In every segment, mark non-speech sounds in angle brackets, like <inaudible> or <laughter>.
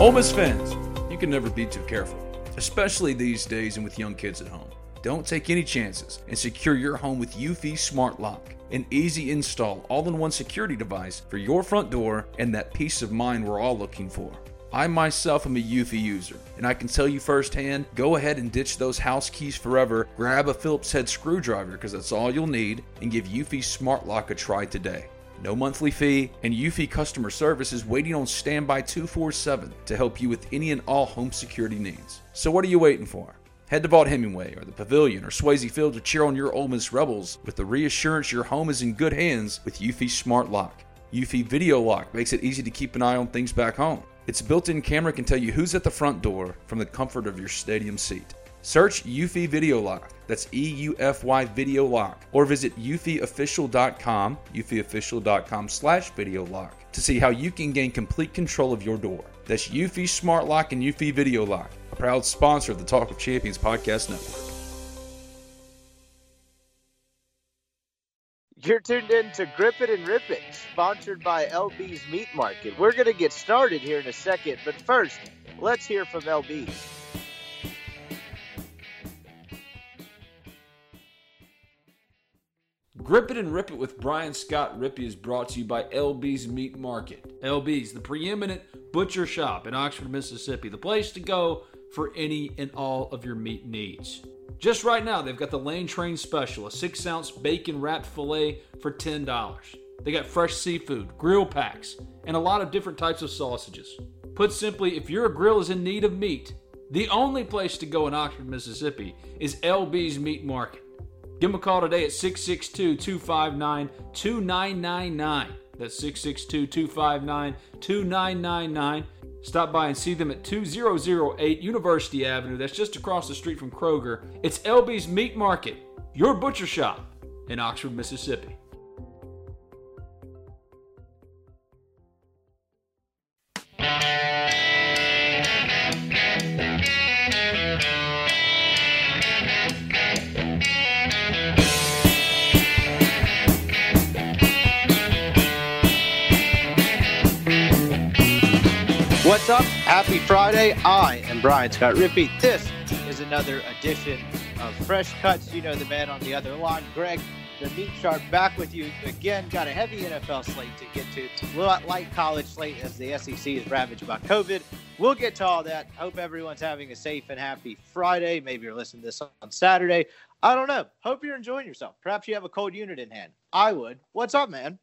Ole Miss fans, you can never be too careful, especially these days and with young kids at home. Don't take any chances and secure your home with Eufy Smart Lock, an easy install, all in one security device for your front door and that peace of mind we're all looking for. I myself am a Eufy user, and I can tell you firsthand go ahead and ditch those house keys forever, grab a Phillips head screwdriver because that's all you'll need, and give Eufy Smart Lock a try today. No monthly fee, and Eufy customer service is waiting on standby 247 to help you with any and all home security needs. So what are you waiting for? Head to Vaught Hemingway or the Pavilion or Swayze Field to cheer on your Ole Miss Rebels with the reassurance your home is in good hands with Eufy Smart Lock. Eufy Video Lock makes it easy to keep an eye on things back home. Its built-in camera can tell you who's at the front door from the comfort of your stadium seat. Search Eufy Video Lock. That's E U F Y Video Lock. Or visit eufyofficial.com, eufyofficial.com slash video lock to see how you can gain complete control of your door. That's Eufy Smart Lock and Eufy Video Lock, a proud sponsor of the Talk of Champions podcast network. You're tuned in to Grip It and Rip It, sponsored by LB's Meat Market. We're going to get started here in a second, but first, let's hear from LB's. Grip It and Rip It with Brian Scott Rippee is brought to you by LB's Meat Market. LB's, the preeminent butcher shop in Oxford, Mississippi, the place to go for any and all of your meat needs. Just right now, they've got the Lane Train Special, a six ounce bacon wrapped filet for $10. They got fresh seafood, grill packs, and a lot of different types of sausages. Put simply, if your grill is in need of meat, the only place to go in Oxford, Mississippi is LB's Meat Market. Give them a call today at 662 259 2999. That's 662 259 2999. Stop by and see them at 2008 University Avenue. That's just across the street from Kroger. It's LB's Meat Market, your butcher shop in Oxford, Mississippi. What's up? Happy Friday. I am Brian Scott Rippee. This is another edition of Fresh Cuts. You know the man on the other line, Greg, the meat shark, back with you again. Got a heavy NFL slate to get to. A little light college slate as the SEC is ravaged by COVID. We'll get to all that. Hope everyone's having a safe and happy Friday. Maybe you're listening to this on Saturday. I don't know. Hope you're enjoying yourself. Perhaps you have a cold unit in hand. I would. What's up, man?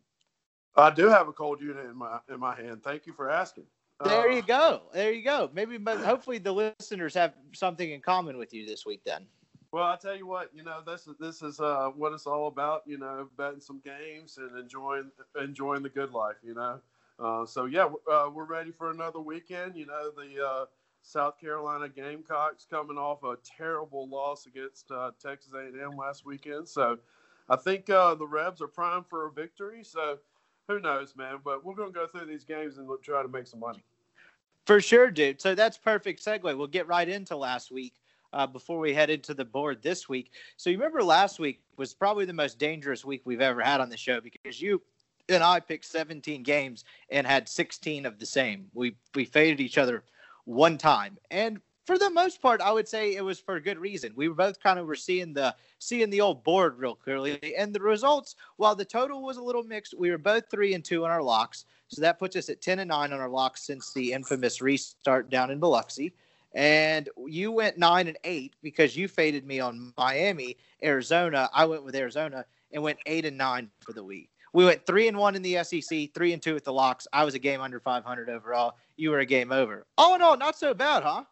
I do have a cold unit in my in my hand. Thank you for asking. There Uh, you go. There you go. Maybe, but hopefully the listeners have something in common with you this week. Then. Well, I tell you what, you know, this is this is uh, what it's all about. You know, betting some games and enjoying enjoying the good life. You know, uh, so yeah, uh, we're ready for another weekend. You know, the uh, South Carolina Gamecocks coming off a terrible loss against uh, Texas A&M last weekend. So I think uh, the Rebs are primed for a victory. So who knows, man? But we're going to go through these games and try to make some money. For sure, dude. So that's perfect segue. We'll get right into last week uh, before we head into the board this week. So you remember last week was probably the most dangerous week we've ever had on the show because you and I picked 17 games and had 16 of the same. We we faded each other one time, and for the most part, I would say it was for a good reason. We were both kind of were seeing the seeing the old board real clearly, and the results. While the total was a little mixed, we were both three and two on our locks, so that puts us at 10 and nine on our locks since the infamous restart down in Biloxi. And you went nine and eight because you faded me on Miami, Arizona. I went with Arizona and went eight and nine for the week. We went three and one in the SEC, three and two at the locks. I was a game under 500 overall. You were a game over. All in all, not so bad, huh?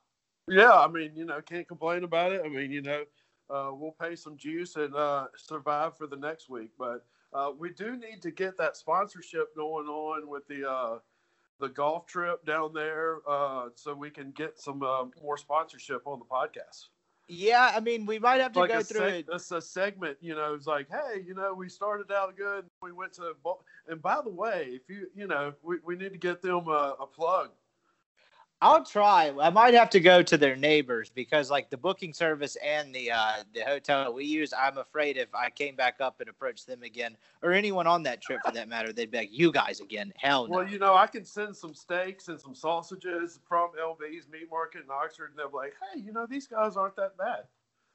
Yeah, I mean, you know, can't complain about it. I mean, you know, uh, we'll pay some juice and uh, survive for the next week. But uh, we do need to get that sponsorship going on with the uh, the golf trip down there, uh, so we can get some uh, more sponsorship on the podcast. Yeah, I mean, we might have to like go through seg- it. It's a segment, you know. It's like, hey, you know, we started out good. We went to, and by the way, if you, you know, we, we need to get them a, a plug. I'll try. I might have to go to their neighbors because, like, the booking service and the uh, the hotel we use, I'm afraid if I came back up and approached them again, or anyone on that trip for that matter, they'd be like, "You guys again? Hell no." Well, you know, I can send some steaks and some sausages from LB's Meat Market in Oxford, and they're like, "Hey, you know, these guys aren't that bad."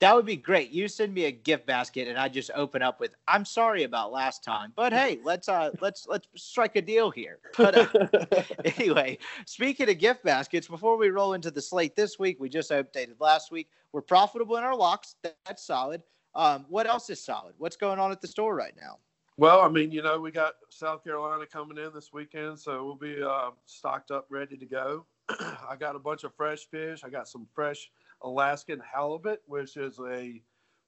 That would be great. You send me a gift basket, and I just open up with, "I'm sorry about last time, but hey, let's uh, let's let's strike a deal here." But uh, <laughs> anyway, speaking of gift baskets, before we roll into the slate this week, we just updated last week. We're profitable in our locks. That's solid. Um, what else is solid? What's going on at the store right now? Well, I mean, you know, we got South Carolina coming in this weekend, so we'll be uh, stocked up, ready to go. <clears throat> I got a bunch of fresh fish. I got some fresh Alaskan halibut, which is a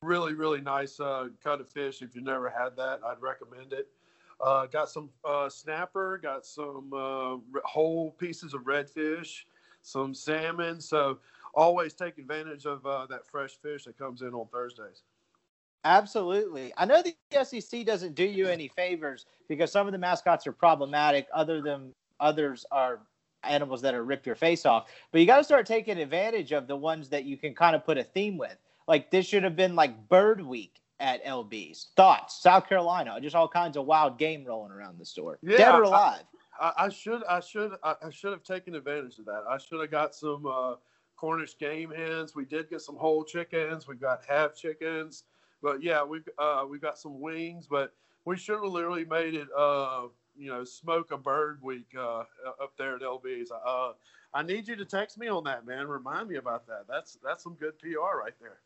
really, really nice uh, of fish. If you've never had that, I'd recommend it. Uh, got some uh, snapper, got some uh, whole pieces of redfish, some salmon. So always take advantage of uh, that fresh fish that comes in on Thursdays. Absolutely. I know the SEC doesn't do you any favors because some of the mascots are problematic. Other than others are animals that are rip your face off. But you got to start taking advantage of the ones that you can kind of put a theme with. Like this should have been like Bird Week at LB's. Thoughts? South Carolina, just all kinds of wild game rolling around the store. Yeah, Dead or alive. I, I, should, I should, I, should have taken advantage of that. I should have got some uh, Cornish game hens. We did get some whole chickens. We got half chickens. But yeah, we've uh, we've got some wings. But we should have literally made it. Uh, you know, smoke a bird week uh, up there at LB's. Uh, I need you to text me on that, man. Remind me about that. That's that's some good PR right there.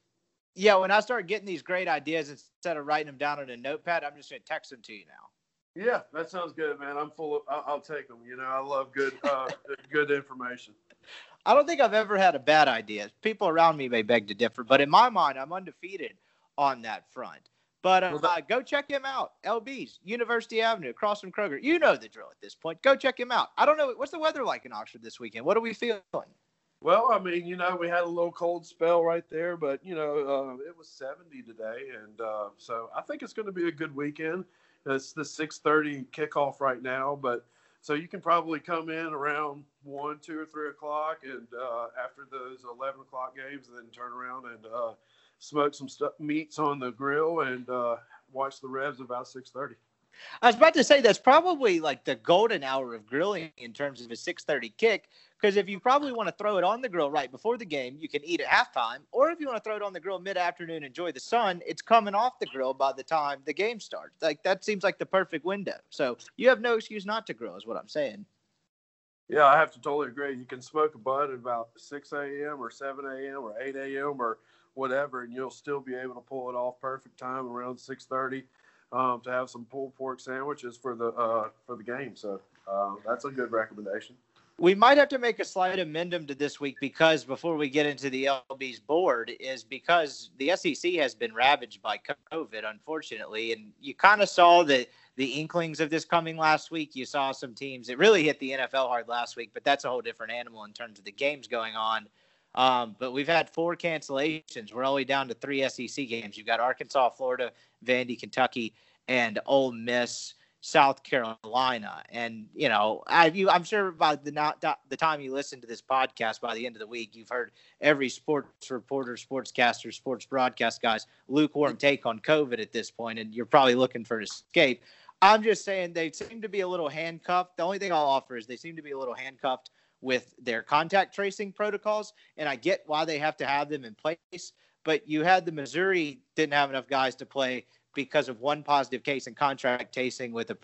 Yeah, when I start getting these great ideas, instead of writing them down on a notepad, I'm just going to text them to you now. Yeah, that sounds good, man. I'm full of. I'll, I'll take them. You know, I love good, uh, <laughs> good information. I don't think I've ever had a bad idea. People around me may beg to differ, but in my mind, I'm undefeated on that front. But uh, uh, go check him out. LB's University Avenue across from Kroger. You know the drill at this point. Go check him out. I don't know what's the weather like in Oxford this weekend. What are we feeling? Well, I mean, you know, we had a little cold spell right there, but you know, uh, it was 70 today, and uh, so I think it's going to be a good weekend. It's the 6:30 kickoff right now, but so you can probably come in around one, two, or three o'clock, and uh, after those 11 o'clock games, and then turn around and uh, smoke some stuff, meats on the grill and uh, watch the Rebs about 6:30. I was about to say that's probably like the golden hour of grilling in terms of a 6:30 kick. Because if you probably want to throw it on the grill right before the game, you can eat at halftime. Or if you want to throw it on the grill mid-afternoon, enjoy the sun, it's coming off the grill by the time the game starts. Like that seems like the perfect window. So you have no excuse not to grill, is what I'm saying. Yeah, I have to totally agree. You can smoke a bud at about 6 a.m. or 7 a.m. or 8 a.m. or whatever, and you'll still be able to pull it off perfect time around 6:30 um, to have some pulled pork sandwiches for the uh, for the game. So uh, that's a good recommendation. We might have to make a slight amendment to this week because before we get into the LB's board, is because the SEC has been ravaged by COVID, unfortunately, and you kind of saw the the inklings of this coming last week. You saw some teams. It really hit the NFL hard last week, but that's a whole different animal in terms of the games going on. Um, but we've had four cancellations. We're only down to three SEC games. You've got Arkansas, Florida, Vandy, Kentucky, and Ole Miss, South Carolina. And you know, I, you, I'm sure by the not, the time you listen to this podcast, by the end of the week, you've heard every sports reporter, sportscaster, sports broadcast guys lukewarm take on COVID at this point, and you're probably looking for an escape. I'm just saying they seem to be a little handcuffed. The only thing I'll offer is they seem to be a little handcuffed with their contact tracing protocols, and I get why they have to have them in place. But you had the Missouri didn't have enough guys to play because of one positive case in contact tracing with a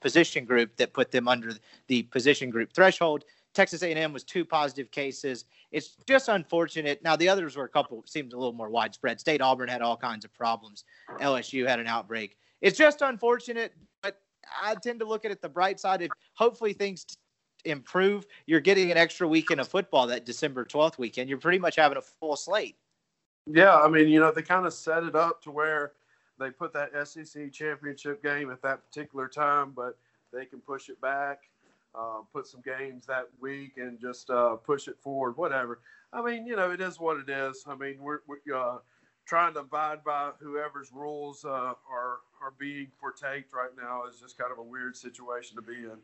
position group that put them under the position group threshold. Texas A&M was two positive cases. It's just unfortunate. Now the others were a couple seemed a little more widespread. State Auburn had all kinds of problems. LSU had an outbreak. It's just unfortunate, but I tend to look at it the bright side. If hopefully things improve, you're getting an extra weekend of football that December 12th weekend. You're pretty much having a full slate. Yeah, I mean, you know, they kind of set it up to where they put that SEC championship game at that particular time, but they can push it back, uh, put some games that week, and just uh, push it forward. Whatever. I mean, you know, it is what it is. I mean, we're, we're uh, trying to abide by whoever's rules uh, are are being partaked right now is just kind of a weird situation to be in.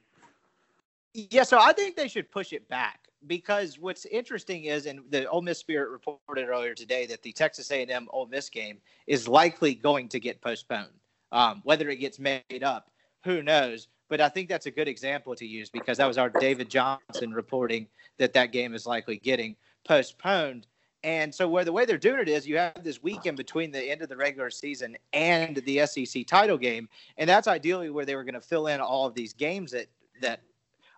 Yeah, so I think they should push it back because what's interesting is, and the Ole Miss Spirit reported earlier today that the Texas A&M Ole Miss game is likely going to get postponed. Um, whether it gets made up, who knows? But I think that's a good example to use because that was our David Johnson reporting that that game is likely getting postponed. And so, where the way they're doing it is, you have this weekend between the end of the regular season and the SEC title game, and that's ideally where they were going to fill in all of these games that that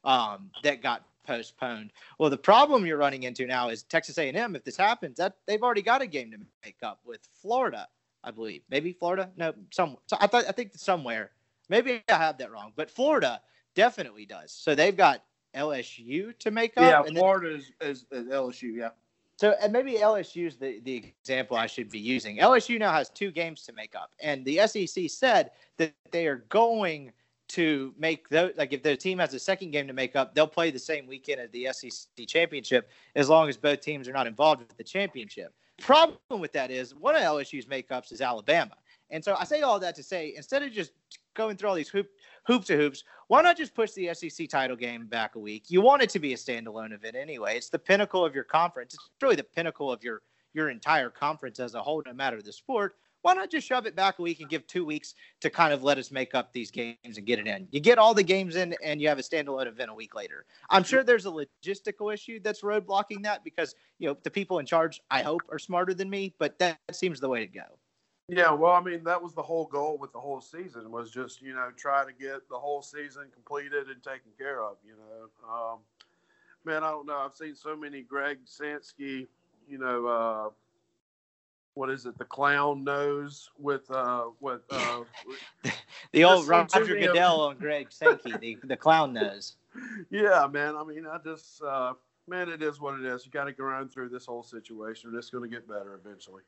um, that got postponed. Well, the problem you're running into now is Texas A&M. If this happens, that they've already got a game to make up with Florida, I believe. Maybe Florida. No, some. So I thought I think somewhere. Maybe I have that wrong, but Florida definitely does. So they've got LSU to make up. Yeah, and Florida is, is, is LSU. Yeah. So and maybe LSU is the, the example I should be using. LSU now has two games to make up, and the SEC said that they are going to make those like if their team has a second game to make up, they'll play the same weekend as the SEC championship as long as both teams are not involved with the championship. Problem with that is one of LSU's makeups is Alabama. And so I say all that to say instead of just going through all these hoop, hoops to hoops, why not just push the SEC title game back a week? You want it to be a standalone event anyway. It's the pinnacle of your conference. It's really the pinnacle of your your entire conference as a whole, no matter the sport. Why not just shove it back a week and give two weeks to kind of let us make up these games and get it in? You get all the games in and you have a standalone event a week later. I'm sure there's a logistical issue that's roadblocking that because, you know, the people in charge, I hope, are smarter than me, but that seems the way to go. Yeah, well, I mean, that was the whole goal with the whole season was just you know try to get the whole season completed and taken care of. You know, um, man, I don't know. I've seen so many Greg Sankey, you know, uh, what is it, the clown nose with uh, with uh, <laughs> the old Roger Goodell on Greg Sankey, the the clown nose. <laughs> Yeah, man. I mean, I just uh, man, it is what it is. You got to grind through this whole situation. And it's going to get better eventually.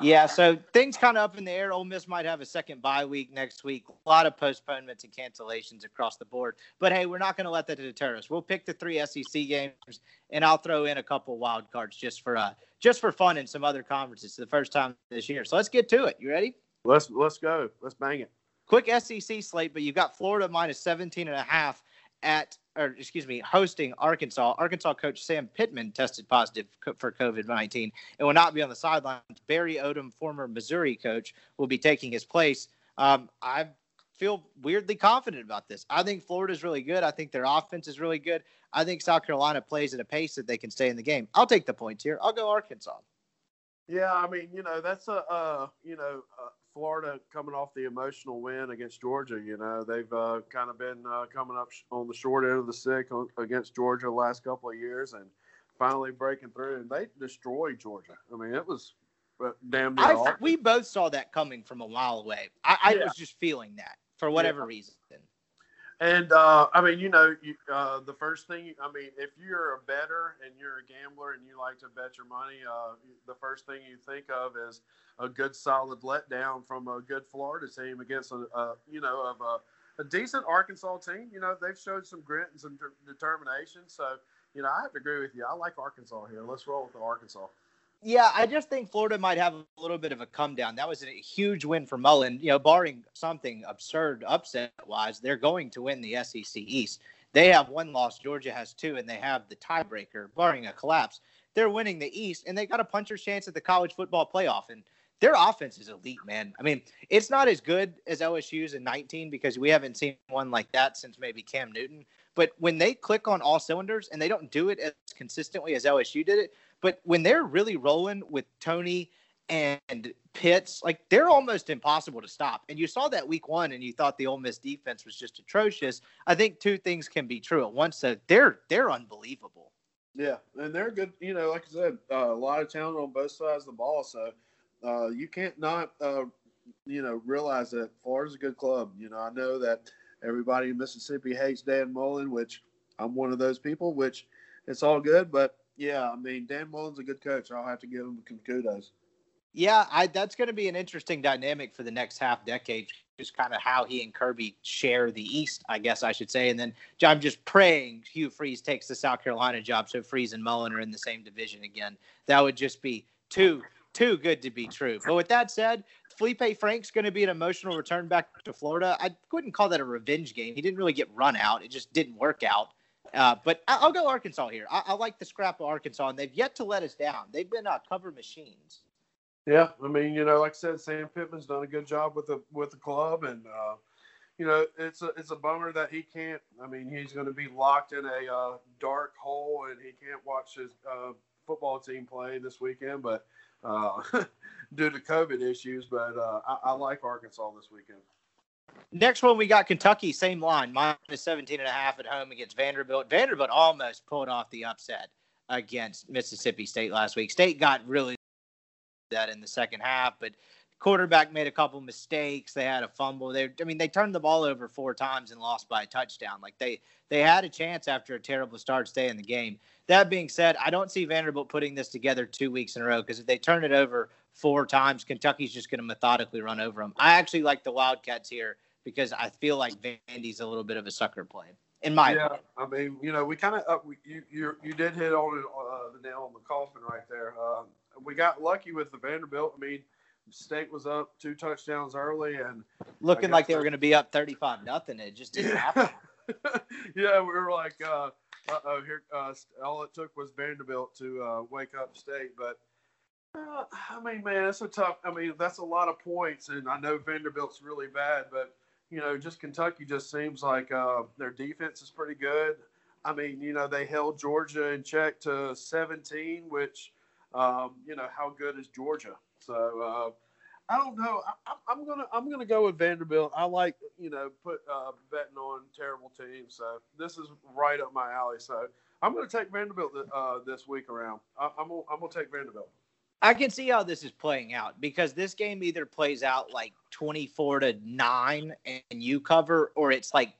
Yeah, so things kind of up in the air. Ole Miss might have a second bye week next week. A lot of postponements and cancellations across the board. But hey, we're not going to let that deter us. We'll pick the three SEC games, and I'll throw in a couple wild cards just for uh just for fun in some other conferences. the first time this year. So let's get to it. You ready? Let's let's go. Let's bang it. Quick SEC slate, but you've got Florida minus 17 and a half at or excuse me, hosting Arkansas. Arkansas coach Sam Pittman tested positive for COVID 19 and will not be on the sidelines. Barry Odom, former Missouri coach, will be taking his place. Um, I feel weirdly confident about this. I think Florida is really good. I think their offense is really good. I think South Carolina plays at a pace that they can stay in the game. I'll take the points here. I'll go Arkansas. Yeah, I mean, you know, that's a, uh, you know, uh, Florida coming off the emotional win against Georgia. You know, they've uh, kind of been uh, coming up on the short end of the stick against Georgia the last couple of years, and finally breaking through. And they destroyed Georgia. I mean, it was uh, damn near. I, we both saw that coming from a mile away. I, I yeah. was just feeling that for whatever yeah. reason. And uh, I mean, you know, you, uh, the first thing, I mean, if you're a better and you're a gambler and you like to bet your money, uh, the first thing you think of is a good, solid letdown from a good Florida team against a, a you know, of a, a, decent Arkansas team. You know, they've showed some grit and some determination. So, you know, I have to agree with you. I like Arkansas here. Let's roll with the Arkansas. Yeah, I just think Florida might have a little bit of a come down. That was a huge win for Mullen. You know, barring something absurd upset wise, they're going to win the SEC East. They have one loss, Georgia has two, and they have the tiebreaker, barring a collapse. They're winning the East, and they got a puncher's chance at the college football playoff. And their offense is elite, man. I mean, it's not as good as LSU's in 19 because we haven't seen one like that since maybe Cam Newton. But when they click on all cylinders and they don't do it as consistently as LSU did it, but when they're really rolling with Toney and Pitts, like they're almost impossible to stop. And you saw that week one, and you thought the Ole Miss defense was just atrocious. I think two things can be true at once. So they're they're unbelievable. Yeah, and they're good. You know, like I said, uh, a lot of talent on both sides of the ball. So uh, you can't not, uh, you know, realize that Florida's a good club. You know, I know that everybody in Mississippi hates Dan Mullen, which I'm one of those people. Which it's all good, but yeah, I mean, Dan Mullen's a good coach. I'll have to give him kudos. Yeah, I, that's going to be an interesting dynamic for the next half decade. Just kind of how he and Kirby share the East, I guess I should say. And then I'm just praying Hugh Freeze takes the South Carolina job, so Freeze and Mullen are in the same division again. That would just be too too good to be true. But with that said, Feleipe Frank's going to be an emotional return back to Florida. I wouldn't call that a revenge game. He didn't really get run out. It just didn't work out Uh, but I'll go Arkansas here. I-, I like the scrap of Arkansas, and they've yet to let us down. They've been uh, cover machines. Yeah, I mean, you know, like I said, Sam Pittman's done a good job with the with the club, and uh, you know, it's a it's a bummer that he can't. I mean, he's going to be locked in a uh, dark hole, and he can't watch his uh, football team play this weekend, but uh, <laughs> due to COVID issues. But uh, I, I like Arkansas this weekend. Next one, we got Kentucky, same line, minus 17 and a half at home against Vanderbilt. Vanderbilt almost pulled off the upset against Mississippi State last week. State got really that in the second half, but quarterback made a couple mistakes. They had a fumble. They, I mean, they turned the ball over four times and lost by a touchdown. Like they, they had a chance after a terrible start, stay in the game. That being said, I don't see Vanderbilt putting this together two weeks in a row because if they turn it over four times, Kentucky's just going to methodically run over them. I actually like the Wildcats here because I feel like Vandy's a little bit of a sucker play. In my yeah, opinion. I mean, you know, we kind of uh, you you you did hit on uh, the nail on the coffin right there. Uh, we got lucky with the Vanderbilt. I mean, State was up two touchdowns early, and looking like they were going to be up thirty-five nothing. It just didn't happen. <laughs> yeah, we were like, uh, oh, here. Uh, all it took was Vanderbilt to uh, wake up State, but. Uh, I mean, man, it's a tough. I mean, that's a lot of points, and I know Vanderbilt's really bad, but you know, just Kentucky just seems like uh, their defense is pretty good. I mean, you know, they held Georgia in check to 17, which, um, you know, how good is Georgia? So uh, I don't know. I, am gonna I'm gonna go with Vanderbilt. I like you know put uh, betting on terrible teams. So this is right up my alley. So I'm gonna take Vanderbilt uh, this week around. I, I'm gonna, I'm gonna take Vanderbilt. I can see how this is playing out because this game either plays out like 24 to 9 and you cover, or it's like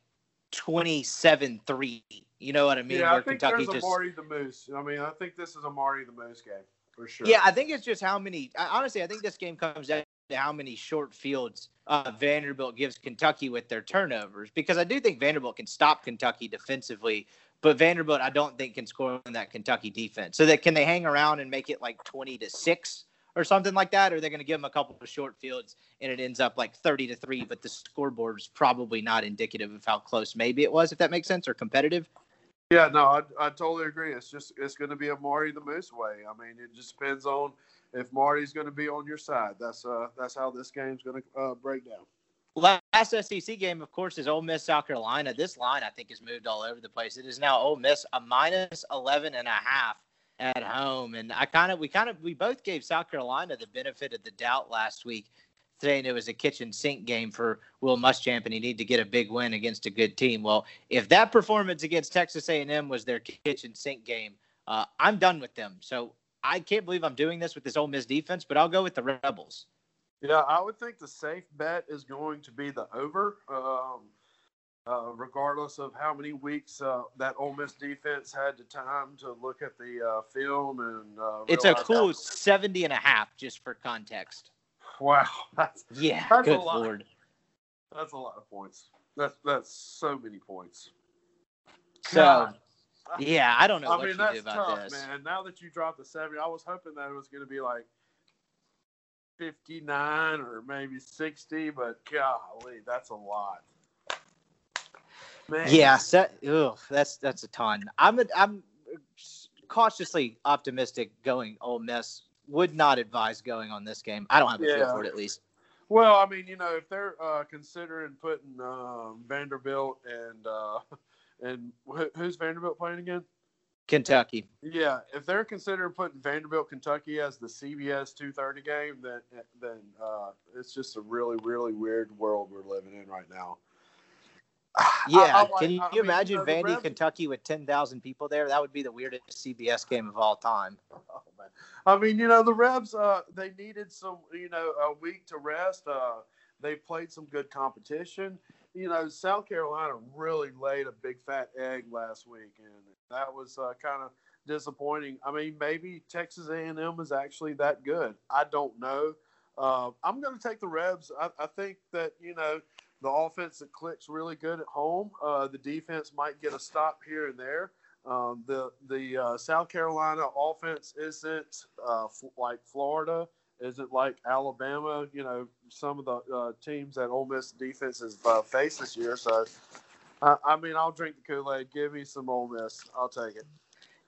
27 3. You know what I mean? Yeah, Where I think Kentucky there's just... a Marty the Moose. I mean, I think this is a Marty the Moose game for sure. Yeah, I think it's just how many. Honestly, I think this game comes down to how many short fields uh, Vanderbilt gives Kentucky with their turnovers because I do think Vanderbilt can stop Kentucky defensively but Vanderbilt, I don't think can score on that Kentucky defense. So that can they hang around and make it like twenty to six or something like that, or they're going to give them a couple of short fields and it ends up like thirty to three. But the scoreboard is probably not indicative of how close maybe it was, if that makes sense, or competitive. Yeah, no, I, I totally agree. It's just it's going to be a Marty the Moose way. I mean, it just depends on if Marty's going to be on your side. That's uh that's how this game's going to uh, break down. Last SEC game, of course, is Ole Miss, South Carolina. This line, I think, has moved all over the place. It is now Ole Miss a minus 11 and a half at home. And I kind of, we kind of, we both gave South Carolina the benefit of the doubt last week, saying it was a kitchen sink game for Will Muschamp and he needed to get a big win against a good team. Well, if that performance against Texas A&M was their kitchen sink game, uh, I'm done with them. So I can't believe I'm doing this with this Ole Miss defense, but I'll go with the Rebels. Yeah, I would think the safe bet is going to be the over, um, uh, regardless of how many weeks uh, that Ole Miss defense had the time to look at the uh, film and. Uh, it's a cool how... 70 and a half, just for context. Wow. <laughs> That's, yeah, that's good lord. That's a lot of points. That's that's so many points. So, God. yeah, I don't know I what mean, you that's do about tough, this. man. Now that you dropped the 70, I was hoping that it was going to be like 59 or maybe 60, but golly, that's a lot. Man. Yeah, so, ugh, that's that's a ton. I'm a, I'm cautiously optimistic going Ole Miss. Would not advise going on this game. I don't have a yeah. feel for it at least. Well, I mean, you know, if they're uh, considering putting um, Vanderbilt and uh, <laughs> and wh- who's Vanderbilt playing again? Kentucky. Yeah, if they're considering putting Vanderbilt Kentucky as the CBS 2:30 game, then then uh, it's just a really really weird world we're living in right now. <sighs> Yeah, I, I, can you, I mean, imagine Vandy, Kentucky with 10,000 people there? That would be the weirdest CBS game of all time. Oh, <laughs> man. I mean, you know, the Rebs, uh, they needed some, you know, a week to rest. Uh, they played some good competition. You know, South Carolina really laid a big fat egg last week, and that was uh, kind of disappointing. I mean, maybe Texas A&M is actually that good. I don't know. Uh, I'm going to take the Rebs. I, I, think that you know the offense that clicks really good at home. Uh, the defense might get a stop here and there. Um, the the uh, South Carolina offense isn't uh, f- like Florida, isn't like Alabama. You know, some of the uh, teams that Ole Miss defense has uh, faced this year. So Uh, I mean, I'll drink the Kool Aid. Give me some Ole Miss. I'll take it.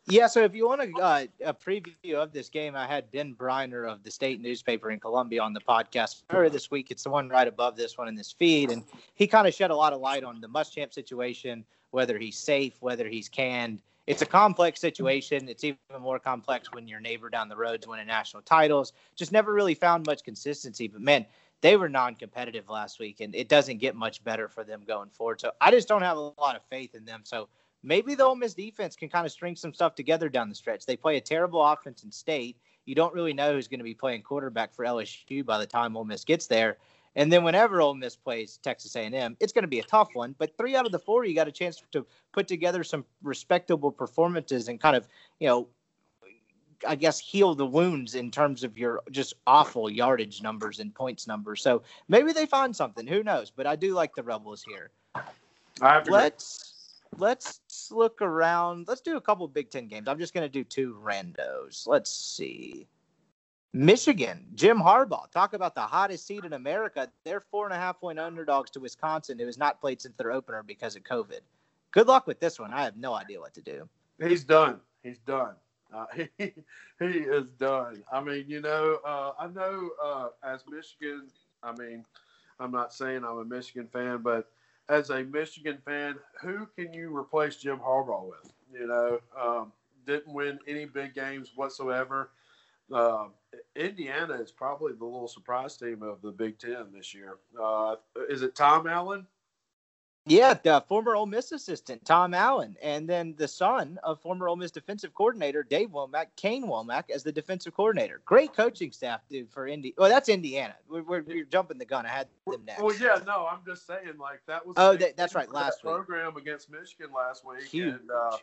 Yeah, so if you want a, uh, a preview of this game, I had Ben Breiner of the state newspaper in Columbia on the podcast earlier this week. It's the one right above this one in this feed, and he kind of shed a lot of light on the Muschamp situation, whether he's safe, whether he's canned. It's a complex situation. It's even more complex when your neighbor down the road's winning national titles. Just never really found much consistency. But man, they were non-competitive last week, and it doesn't get much better for them going forward. So I just don't have a lot of faith in them. So maybe the Ole Miss defense can kind of string some stuff together down the stretch. They play a terrible offense in state. You don't really know who's going to be playing quarterback for LSU by the time Ole Miss gets there. And then whenever Ole Miss plays Texas A&M, it's going to be a tough one. But three out of the four, you got a chance to put together some respectable performances and kind of, you know, I guess heal the wounds in terms of your just awful yardage numbers and points numbers. So maybe they find something. Who knows? But I do like the Rebels here. Let's let's look around. Let's do a couple Big Ten games. I'm just going to do two randos. Let's see. Michigan, Jim Harbaugh. Talk about the hottest seat in America. They're four and a half point underdogs to Wisconsin, who has not played since their opener because of COVID. Good luck with this one. I have no idea what to do. He's done. He's done. Uh, <laughs> he he is done. I mean, you know, uh, I know uh, as Michigan. I mean, I'm not saying I'm a Michigan fan, but as a Michigan fan, who can you replace Jim Harbaugh with? You know, um, didn't win any big games whatsoever. Uh, Indiana is probably the little surprise team of the Big Ten this year. Uh, is it Tom Allen? Yeah, the former Ole Miss assistant Tom Allen, and then the son of former Ole Miss defensive coordinator Dave Wommack, Kane Wommack, as the defensive coordinator. Great coaching staff, dude. For Indy, well, that's Indiana. We're, we're, we're, jumping the gun. I had them next. Well, yeah, no, I'm just saying, like that was. Oh, that, that's right. Last program against Michigan last week, Huge. and uh,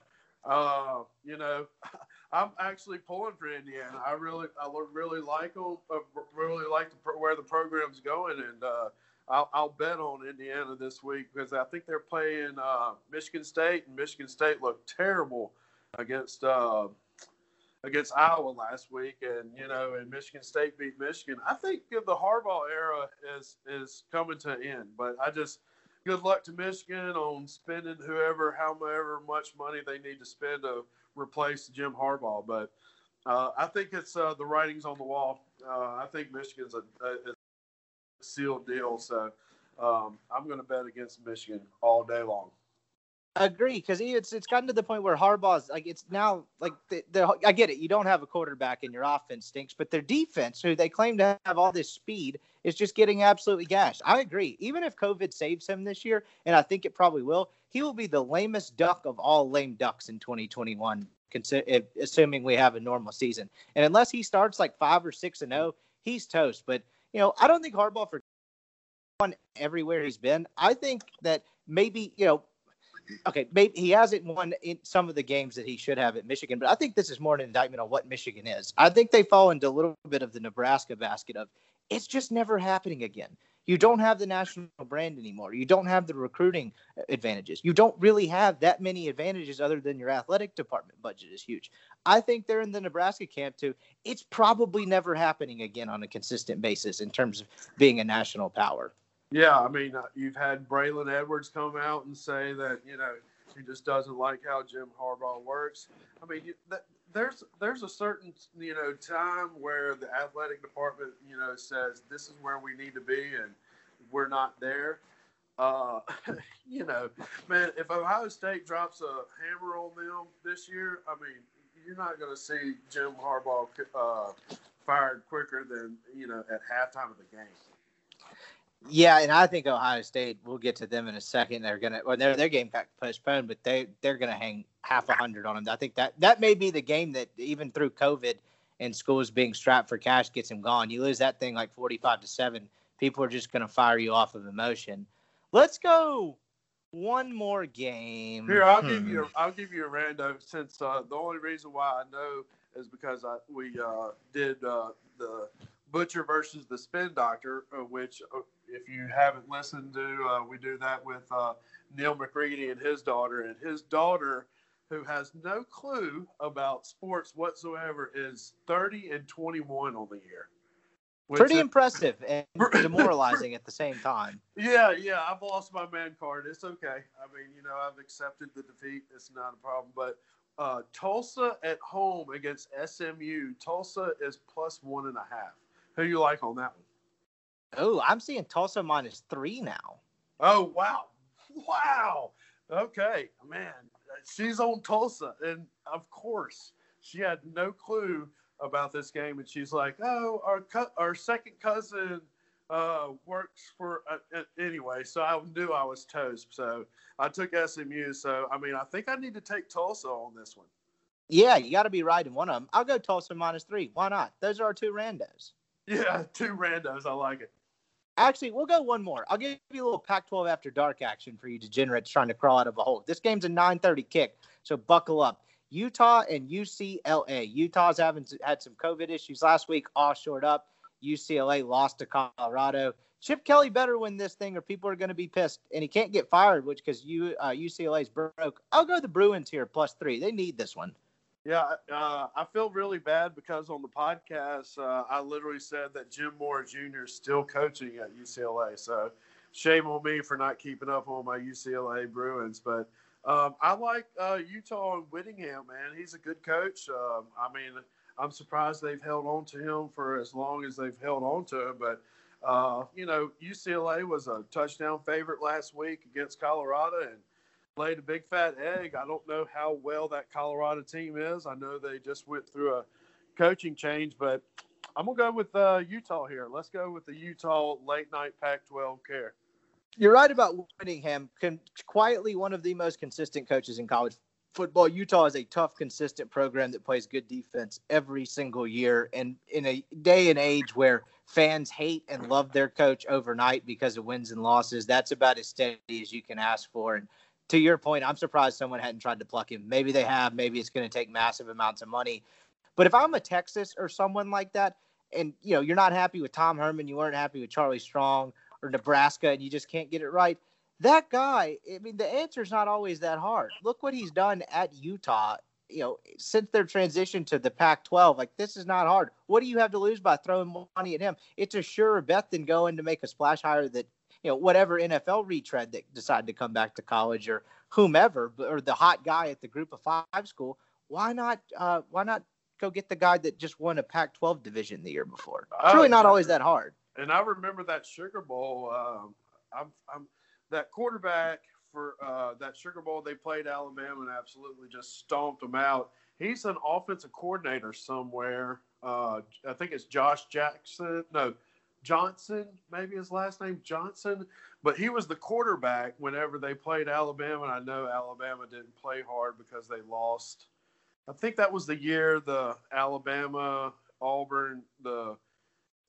uh, you know, <laughs> I'm actually pulling for Indiana. I really, I really like them. I really like the, where the program's going, and. Uh, I'll, I'll, bet on Indiana this week because I think they're playing uh, Michigan State, and Michigan State looked terrible against uh, against Iowa last week, and you know, and Michigan State beat Michigan. I think the Harbaugh era is is coming to an end, but I just good luck to Michigan on spending whoever, however much money they need to spend to replace Jim Harbaugh, but. Uh, I think it's uh, the writings on the wall. Uh, I think Michigan's a, a, sealed deal. So um, I'm going to bet against Michigan all day long. agree because it's it's gotten to the point where Harbaugh's like it's now like the, the, I get it you don't have a quarterback and your offense stinks but their defense who they claim to have all this speed is just getting absolutely gashed. I agree even if COVID saves him this year and I think it probably will he will be the lamest duck of all lame ducks in 2021 assuming we have a normal season and unless he starts like five or six and zero oh, he's toast but you know, I don't think Harbaugh for one everywhere he's been. I think that maybe, you know, okay, maybe he hasn't won in some of the games that he should have at Michigan, but I think this is more an indictment on what Michigan is. I think they fall into a little bit of the Nebraska basket of it's just never happening again. You don't have the national brand anymore. You don't have the recruiting advantages. You don't really have that many advantages other than your athletic department budget is huge. I think they're in the Nebraska camp too. It's probably never happening again on a consistent basis in terms of being a national power. Yeah, I mean, uh, you've had Braylon Edwards come out and say that you know he just doesn't like how Jim Harbaugh works. I mean, that, there's there's a certain you know time where the athletic department you know says this is where we need to be and we're not there. Uh, <laughs> you know, man, if Ohio State drops a hammer on them this year, I mean, you're not going to see Jim Harbaugh uh, fired quicker than you know at halftime of the game. Yeah, and I think Ohio State. We'll get to them in a second. They're gonna, well, their their game got postponed, but they they're gonna hang half a hundred on them. I think that that may be the game that even through COVID and schools being strapped for cash gets him gone. You lose that thing like forty five to seven. People are just gonna fire you off of emotion. Let's go one more game. Here, I'll hmm. give you. A, I'll give you a rando since uh, the only reason why I know is because I we uh, did uh, the Butcher versus the Spin Doctor, uh, which uh, if you haven't listened to, uh, we do that with Neil McCready and his daughter, and his daughter. Who has no clue about sports whatsoever is 30 and 21 on the year. Pretty impressive and <laughs> demoralizing at the same time. Yeah, yeah. I've lost my man card. It's okay. I mean, you know, I've accepted the defeat. It's not a problem. But uh, Tulsa at home against SMU. Tulsa is plus one and a half. Who you like on that one? Oh, I'm seeing Tulsa minus three now. Oh wow, wow. Okay, man, she's on Tulsa, and of course, she had no clue about this game, and she's like, "Oh, our co- our second cousin uh, works for uh, anyway." So I knew I was toast. So I took SMU. So I mean, I think I need to take Tulsa on this one. Yeah, you got to be right in one of them. I'll go Tulsa minus three. Why not? Those are our two randos. Yeah, <laughs> two randos. I like it. Actually, we'll go one more. I'll give you a little Pac-12 after dark action for you degenerates trying to crawl out of a hole. This game's a 9:30 kick, so buckle up. Utah and UCLA. Utah's having had some COVID issues last week, all shored up. UCLA lost to Colorado. Chip Kelly better win this thing, or people are going to be pissed, and he can't get fired, which because uh, UCLA's broke. I'll go the Bruins here plus three. They need this one. Yeah, uh, I feel really bad because on the podcast, uh, I literally said that Jim Mora Jr. is still coaching at UCLA. So shame on me for not keeping up on my UCLA Bruins. But um, I like uh, Utah and Whittingham, man. He's a good coach. Um, I mean, I'm surprised they've held on to him for as long as they've held on to him. But, uh, you know, UCLA was a touchdown favorite last week against Colorado. And laid a big fat egg. I don't know how well that Colorado team is. I know they just went through a coaching change, but I'm gonna go with uh, Utah here. Let's go with the Utah late night Pac-12 care. You're right about Whittingham. Con- quietly, one of the most consistent coaches in college football. Utah is a tough, consistent program that plays good defense every single year. And in a day and age where fans hate and love their coach overnight because of wins and losses, that's about as steady as you can ask for. And to your point, I'm surprised someone hadn't tried to pluck him. Maybe they have. Maybe it's going to take massive amounts of money. But if I'm a Texas or someone like that, and you know you're not happy with Tom Herman, you weren't happy with Charlie Strong or Nebraska, and you just can't get it right. That guy, I mean, the answer is not always that hard. Look what he's done at Utah. You know, since their transition to the Pac-12, like this is not hard. What do you have to lose by throwing money at him? It's a sure bet than going to make a splash hire that you know whatever NFL retread that decided to come back to college or whomever or the hot guy at the group of five school why not uh, why not go get the guy that just won a Pac-12 division the year before? It's really not always that hard. And I remember that Sugar Bowl um, I'm, I'm that quarterback for uh, that Sugar Bowl they played Alabama and absolutely just stomped them out. He's an offensive coordinator somewhere uh, I think it's Josh Jackson no Johnson, maybe his last name Johnson, but he was the quarterback whenever they played Alabama. And I know Alabama didn't play hard because they lost. I think that was the year the Alabama Auburn the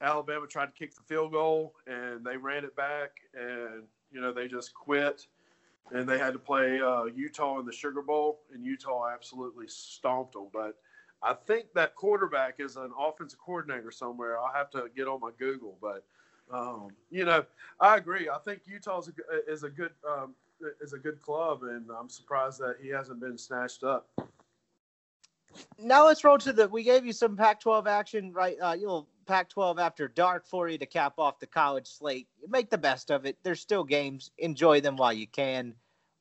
Alabama tried to kick the field goal and they ran it back and you know they just quit and they had to play uh, Utah in the Sugar Bowl and Utah absolutely stomped them. But I think that quarterback is an offensive coordinator somewhere. I'll have to get on my Google, but um, you know, I agree. I think Utah is a, is a good um, is a good club, and I'm surprised that he hasn't been snatched up. Now let's roll to the. We gave you some Pac-12 action, right? Uh, you Pac-12 after dark for you to cap off the college slate. Make the best of it. There's still games. Enjoy them while you can.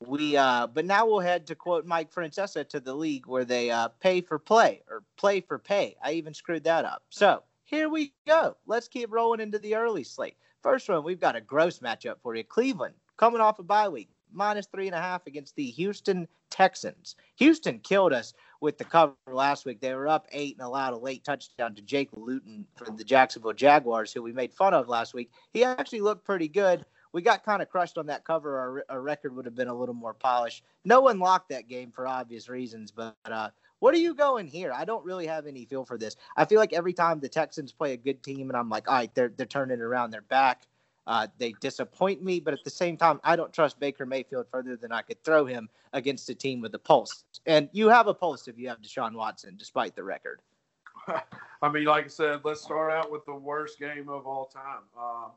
We uh, but now we'll head to quote Mike Francesa to the league where they uh, pay for play or play for pay. I even screwed that up. So here we go. Let's keep rolling into the early slate. First one, we've got a gross matchup for you. Cleveland coming off a bye week, minus three and a half against the Houston Texans. Houston killed us with the cover last week. They were up eight and allowed a late touchdown to Jake Luton for the Jacksonville Jaguars, who we made fun of last week. He actually looked pretty good we got kind of crushed on that cover. Our, our, record would have been a little more polished. No one locked that game for obvious reasons, but uh, what are you going here? I don't really have any feel for this. I feel like every time the Texans play a good team, and I'm like, all right, they're they're turning around. They're back. Uh, they disappoint me, but at the same time, I don't trust Baker Mayfield further than I could throw him against a team with a pulse. And you have a pulse if you have Deshaun Watson, despite the record. <laughs> I mean, like I said, let's start out with the worst game of all time. Uh,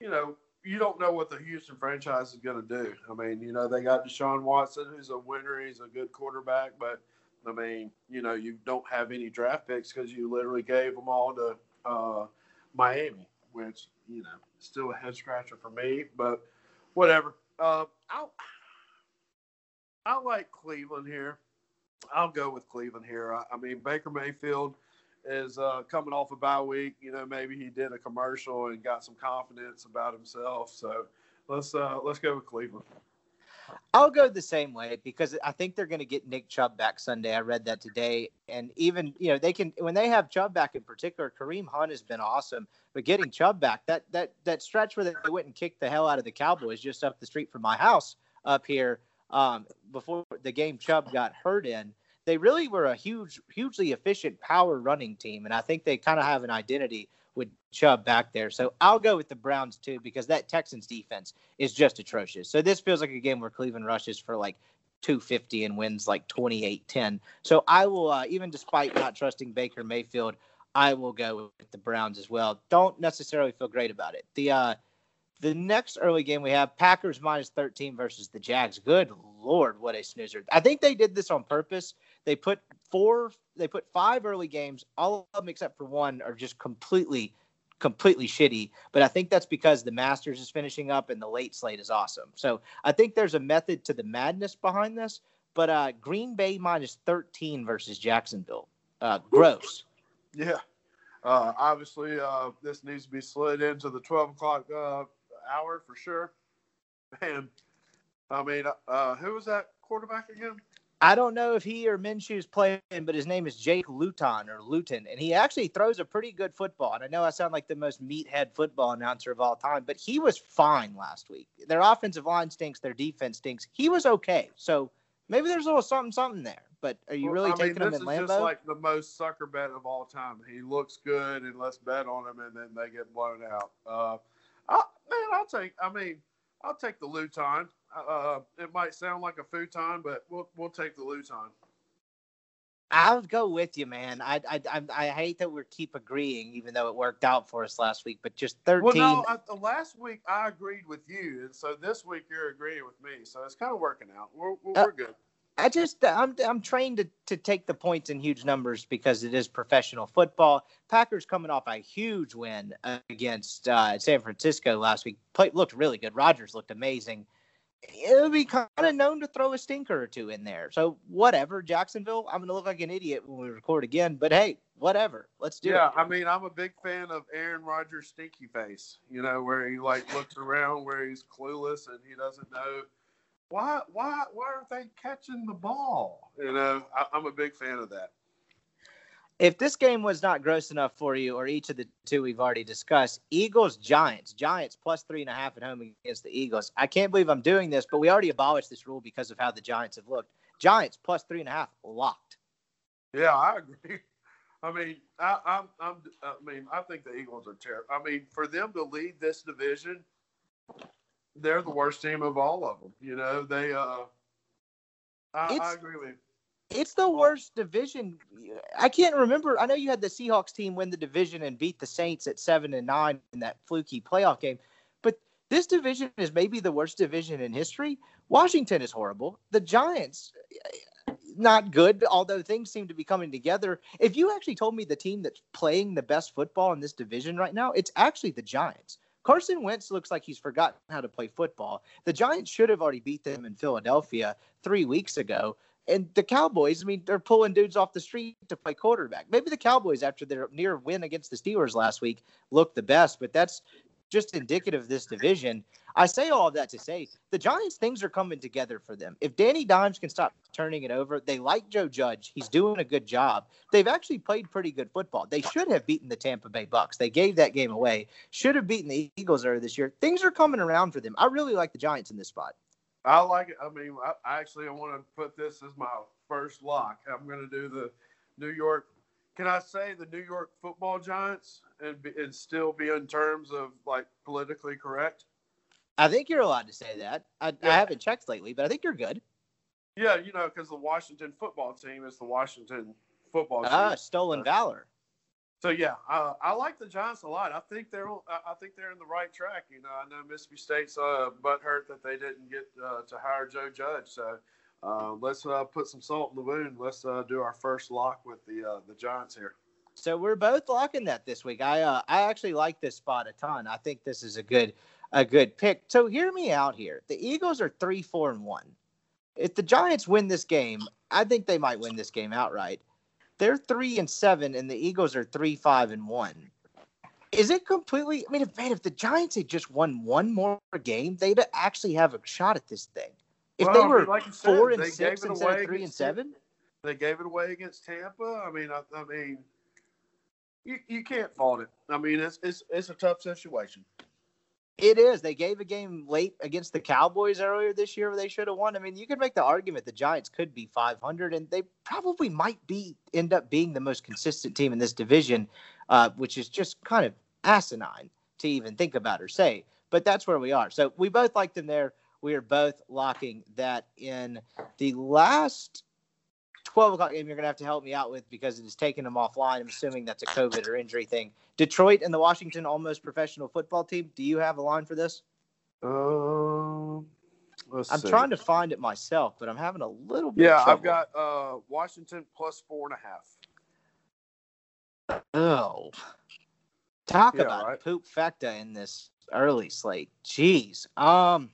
you know, you don't know what the Houston franchise is going to do. I mean, you know, they got Deshaun Watson, who's a winner. He's a good quarterback, but I mean, you know, you don't have any draft picks because you literally gave them all to uh, Miami, which you know still a head scratcher for me, but whatever. Uh, I'll I like Cleveland here. I'll go with Cleveland here. I, I mean Baker Mayfield is uh, coming off a bye week. You know, maybe he did a commercial and got some confidence about himself. So let's uh, let's go with Cleveland. I'll go the same way because I think they're going to get Nick Chubb back Sunday. I read that today, and even you know they can when they have Chubb back in particular. Kareem Hunt has been awesome, but getting Chubb back that that that stretch where they went and kicked the hell out of the Cowboys just up the street from my house up here um, before the game Chubb got hurt in. They really were a huge, hugely efficient power running team, and I think they kind of have an identity with Chubb back there. So I'll go with the Browns too because that Texans defense is just atrocious. So this feels like a game where Cleveland rushes for like 250 and wins like 28-10. So I will uh, even despite not trusting Baker Mayfield, I will go with the Browns as well. Don't necessarily feel great about it. The uh, the next early game we have Packers minus 13 versus the Jags. Good lord, what a snoozer. I think they did this on purpose. They put four they put five early games, all of them except for one are just completely completely shitty. But I think that's because the Masters is finishing up and the late slate is awesome. So I think there's a method to the madness behind this. But uh, Green Bay minus 13 versus Jacksonville. Uh, gross. Yeah. Uh, obviously, uh, this needs to be slid into the 12 o'clock uh, hour for sure. Man, I mean, uh, who was that quarterback again? I don't know if he or Minshew's playing, but his name is Jake Luton or Luton, and he actually throws a pretty good football. And I know I sound like the most meathead football announcer of all time, but he was fine last week. Their offensive line stinks, their defense stinks. He was okay. So maybe there's a little something, something there. But are you really well, taking mean, him in Lambeau? This is just like the most sucker bet of all time. He looks good, and let's bet on him, and then they get blown out. Uh, I, man, I'll take. I mean, I'll take the Luton. Uh, it might sound like a futon, but we'll we'll take the Luton. I'll go with you, man. I, I I I hate that we keep agreeing, even though it worked out for us last week. But just thirteen. Well, no, I, last week I agreed with you, and so this week you're agreeing with me. So it's kind of working out. We're we're, uh, we're good. I just I'm I'm trained to, to take the points in huge numbers because it is professional football. Packers coming off a huge win against uh, San Francisco last week. Play, looked really good. Rodgers looked amazing it'll be kind of known to throw a stinker or two in there. So whatever, Jacksonville. I'm gonna look like an idiot when we record again, but hey, whatever. Let's do yeah, it. Yeah, I mean, I'm a big fan of Aaron Rodgers' stinky face. You know, where he like looks around, where he's clueless and he doesn't know why why why aren't they catching the ball. You know, I, I'm a big fan of that if this game was not gross enough for you, or each of the two we've already discussed, Eagles Giants, Giants plus three and a half at home against the Eagles. I can't believe I'm doing this, but we already abolished this rule because of how the Giants have looked. Giants plus three and a half locked. Yeah, I agree. <laughs> I mean, I, I'm, I'm, I mean, I think the Eagles are terrible. I mean, for them to lead this division, they're the worst team of all of them. You know, they. uh I, I agree with you it's the worst division. I can't remember. I know you had the Seahawks team win the division and beat the Saints at seven and nine in that fluky playoff game, but this division is maybe the worst division in history. Washington is horrible. The Giants, not good, although things seem to be coming together. If you actually told me the team that's playing the best football in this division right now, it's actually the Giants. Carson Wentz looks like he's forgotten how to play football. The Giants should have already beat them in Philadelphia three weeks ago. And the Cowboys, I mean, they're pulling dudes off the street to play quarterback. Maybe the Cowboys, after their near win against the Steelers last week, look the best, but that's just indicative of this division. I say all of that to say the Giants, things are coming together for them. If Danny Dimes can stop turning it over, they like Joe Judge. He's doing a good job. They've actually played pretty good football. They should have beaten the Tampa Bay Bucks. They gave that game away. Should have beaten the Eagles earlier this year. Things are coming around for them. I really like the Giants in this spot. I like it. I mean, I, actually I want to put this as my first lock. I'm going to do the New York. Can I say the New York Football Giants and be, and still be in terms of like politically correct? I think you're allowed to say that. I, yeah. I haven't checked lately, but I think you're good. Yeah, you know, because the Washington football team is the Washington football ah, team. Ah, stolen valor. So yeah, uh, I like the Giants a lot. I think they're I think they're in the right track. You know, I know Mississippi State's uh, butt hurt that they didn't get uh, to hire Joe Judge. So uh, let's uh, put some salt in the wound. Let's uh, do our first lock with the the Giants here. So we're both locking that this week. I I actually like this spot a ton. I think this is a good a good pick. So hear me out here. The Eagles are three, four, and one. If the Giants win this game, I think they might win this game outright. They're three and seven, and the Eagles are three, five, and one. Is it completely? I mean, if man, if the Giants had just won one more game, they'd actually have a shot at this thing. If Well, they were like you four and six instead of three and seven, They gave it away against Tampa. I mean, I, I mean, you, you can't fault it. I mean, it's it's it's a tough situation. It is. They gave a game late against the Cowboys earlier this year where they should have won. I mean, you could make the argument the Giants could be 500, and they probably might be end up being the most consistent team in this division, uh, which is just kind of asinine to even think about or say. But that's where we are. So we both like them there. We are both locking that in the last 12 o'clock game. You're going to have to help me out with because it is taking them offline. I'm assuming that's a COVID or injury thing. Detroit and the Washington almost professional football team. Do you have a line for this? Um, let's I'm see. trying to find it myself, but I'm having a little bit. Yeah, I've got uh Washington plus four and a half. Oh, talk Yeah, about right. poop factor in this early slate. Jeez. Um,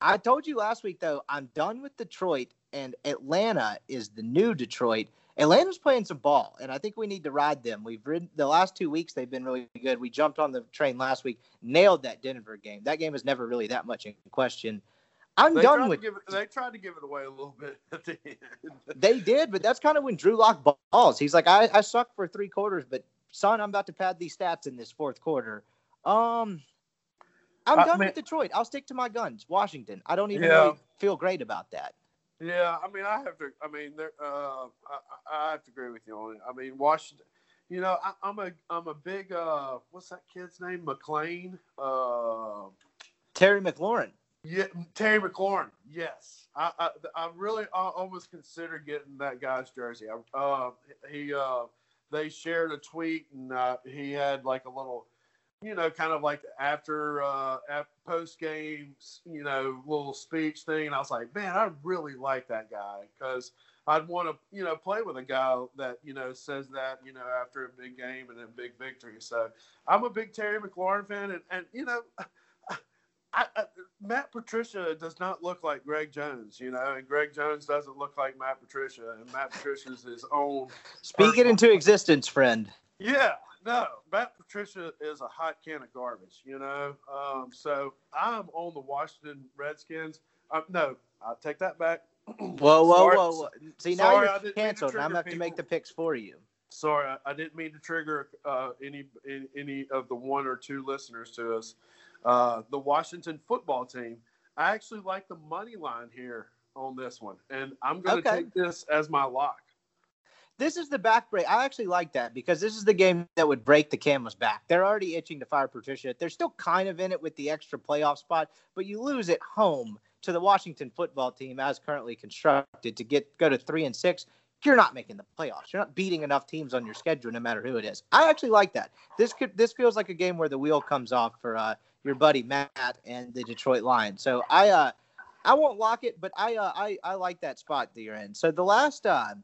I told you last week though. I'm done with Detroit, and Atlanta is the new Detroit. Atlanta's playing some ball, and I think we need to ride them. We've ridden the last two weeks; they've been really good. We jumped on the train last week, nailed that Denver game. That game was never really that much in question. I'm They done with it. They tried to give it away a little bit <laughs> at the end. They did, but that's kind of when Drew Lock balls. He's like, I, I suck for three quarters, but son, I'm about to pad these stats in this fourth quarter. Um, I'm I done mean- with Detroit. I'll stick to my guns. Washington. I don't even Yeah. really feel great about that. Yeah, I mean, I have to. I mean, there. Uh, I, I have to agree with you on it. I mean, Washington. You know, I, I'm a I'm a big. Uh, what's that kid's name? McLean. Uh, Terry McLaurin. yeah, Terry McLaurin. Yes, I I, I really I almost considered getting that guy's jersey. I, uh, he uh, they shared a tweet and uh, he had like a little. You know, kind of like after uh, after post games, you know, little speech thing, and I was like, man, I really like that guy because I'd want to, you know, play with a guy that you know says that, you know, after a big game and a big victory. So I'm a big Terry McLaurin fan, and and you know, <laughs> I, I, Matt Patricia does not look like Greg Jones, you know, and Greg Jones doesn't look like Matt Patricia, and Matt Patricia's his own. Speak it into existence, friend. Yeah, no, Matt Patricia is a hot can of garbage, you know. Um, so I'm on the Washington Redskins. Um, no, I take that back. <clears throat> Whoa, whoa, Sorry- whoa, whoa. See, now sorry, you're didn't mean to canceled, I'm going to have to make the picks for you. Sorry, I, I didn't mean to trigger uh, any, any any of the one or two listeners to us. Uh, the Washington football team. I actually like the money line here on this one, and I'm going to Okay. take this as my lock. This is the back break. I actually like that because this is the game that would break the camel's back. They're already itching to fire Patricia. They're still kind of in it with the extra playoff spot, but you lose at home to the Washington football team as currently constructed to get go to three and six. You're not making the playoffs. You're not beating enough teams on your schedule, no matter who it is. I actually like that. This could this feels like a game where the wheel comes off for uh, your buddy Matt and the Detroit Lions. So I uh, I won't lock it, but I uh, I I like that spot that you're in. So the last uh,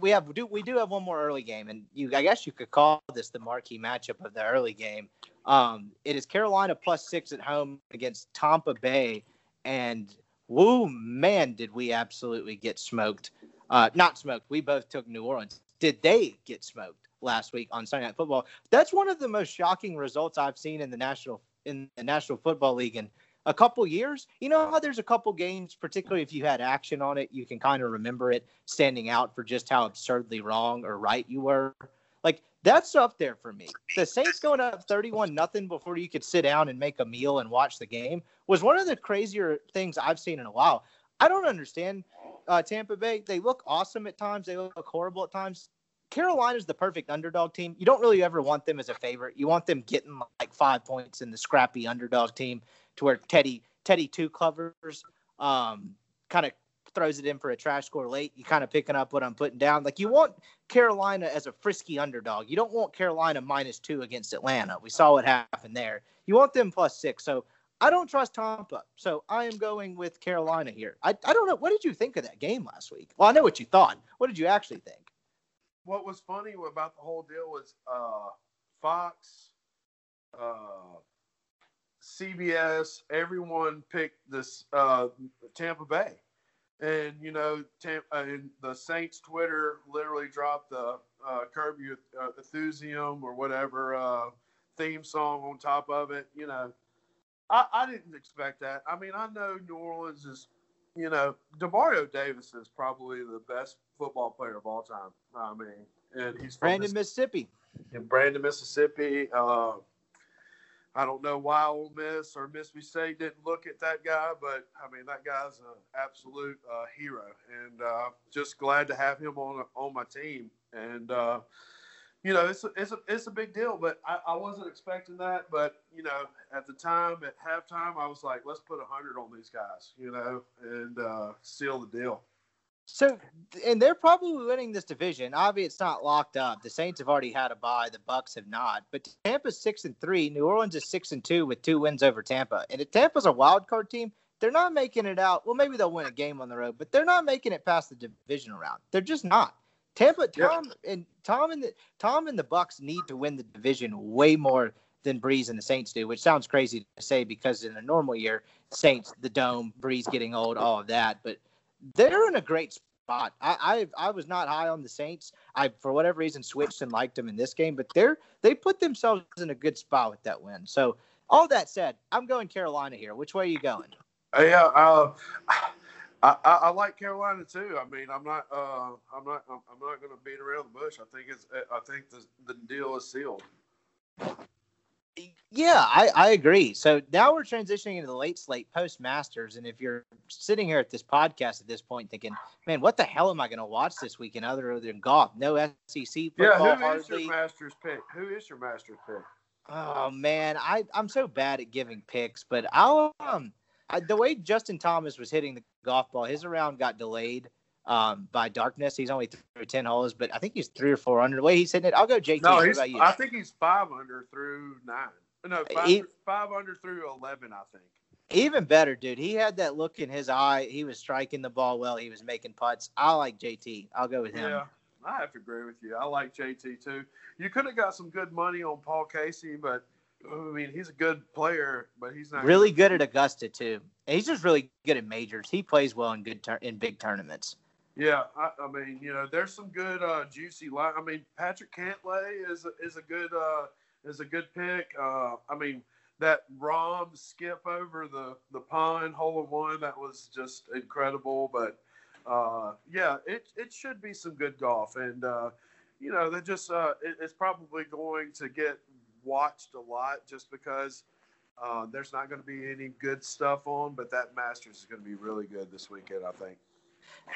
we have do we do have one more early game, and you I guess you could call this the marquee matchup of the early game. Um, it is Carolina plus six at home against Tampa Bay, and woo man, did we absolutely get smoked? Uh, not smoked. We both took New Orleans. Did they get smoked last week on Sunday Night Football? That's one of the most shocking results I've seen in the national in the National Football League in a couple years. You know how there's a couple games, particularly if you had action on it, you can kind of remember it standing out for just how absurdly wrong or right you were. Like that's up there for me. The Saints going up 31 nothing before you could sit down and make a meal and watch the game was one of the crazier things I've seen in a while. I don't understand uh, Tampa Bay. They look awesome at times. They look horrible at times. Carolina's the perfect underdog team. You don't really ever want them as a favorite. You want them getting like five points in the scrappy underdog team to where Teddy Teddy two covers, um, kind of throws it in for a trash score late. You kind of picking up what I'm putting down. Like you want Carolina as a frisky underdog. You don't want Carolina minus two against Atlanta. We saw what happened there. You want them plus six. So I don't trust Tampa. So I am going with Carolina here. I, I don't know. What did you think of that game last week? Well, I know what you thought. What did you actually think? what was funny about the whole deal was uh, Fox, uh, CBS, everyone picked this uh, Tampa Bay, and you know, Tam- uh, and the Saints Twitter literally dropped the uh, Curb Your uh, Enthusiasm or whatever uh, theme song on top of it. You know, I, I didn't expect that. I mean, I know New Orleans is, you know, Demario Davis is probably the best football player of all time. I mean, and he's from Brandon, Mississippi. in Brandon, Mississippi. Uh, I don't know why Ole Miss or Mississippi State didn't look at that guy, but I mean that guy's an absolute uh, hero, and uh, just glad to have him on on my team. And uh, you know, it's a, it's a it's a big deal, but I, I wasn't expecting that. But you know, at the time at halftime, I was like, let's put a hundred on these guys, you know, and uh, seal the deal. So, and they're probably winning this division. Obviously, it's not locked up. The Saints have already had a bye. The Bucks have not. But Tampa's six and three. New Orleans is six and two with two wins over Tampa. And if Tampa's a wild card team, they're not making it out. Well, maybe they'll win a game on the road, but they're not making it past the division round. They're just not. Tampa, Tom, and Tom and the Tom and the Bucks need to win the division way more than Brees and the Saints do, which sounds crazy to say because in a normal year, Saints, the dome, Brees getting old, all of that, but they're in a great spot. I, I I was not high on the Saints. I for whatever reason switched and liked them in this game, but they're they put themselves in a good spot with that win. So all that said, I'm going Carolina here. Which way are you going? Yeah, uh, I, I, I like Carolina too. I mean, I'm not uh, I'm not I'm not going to beat around the bush. I think it's I think the the deal is sealed. Yeah, I, I agree. So now we're transitioning into the late slate post Masters. And if you're sitting here at this podcast at this point thinking, man, what the hell am I going to watch this weekend other than golf? No SEC football. Yeah, who is hardly. your Masters pick? Who is your Masters pick? Oh man, I I'm so bad at giving picks, but I'll um I, the way Justin Thomas was hitting the golf ball, his round got delayed um by darkness. He's only through ten holes, but I think he's three or four under. The way he's hitting it, I'll go JT. No, What he's. about you? I think he's five under through nine. No, five, He- five under through eleven. I think. Even better, dude. He had that look in his eye. He was striking the ball well. He was making putts. I like JT. I'll go with him. Yeah, I have to agree with you. I like JT too. You could have got some good money on Paul Casey, but I mean, he's a good player, but he's not Really good at Augusta too. And he's just really good at majors. He plays well in good tur- in big tournaments. Yeah, I, I mean, you know, there's some good uh, juicy. I mean, Patrick Cantlay is a, is a good uh, is a good pick. Uh, I mean, that Rahm skip over the the pond hole in one that was just incredible. But uh, yeah, it it should be some good golf, and uh, you know, they just uh, it, it's probably going to get watched a lot just because. Uh, there's not going to be any good stuff on, but that Masters is going to be really good this weekend, I think.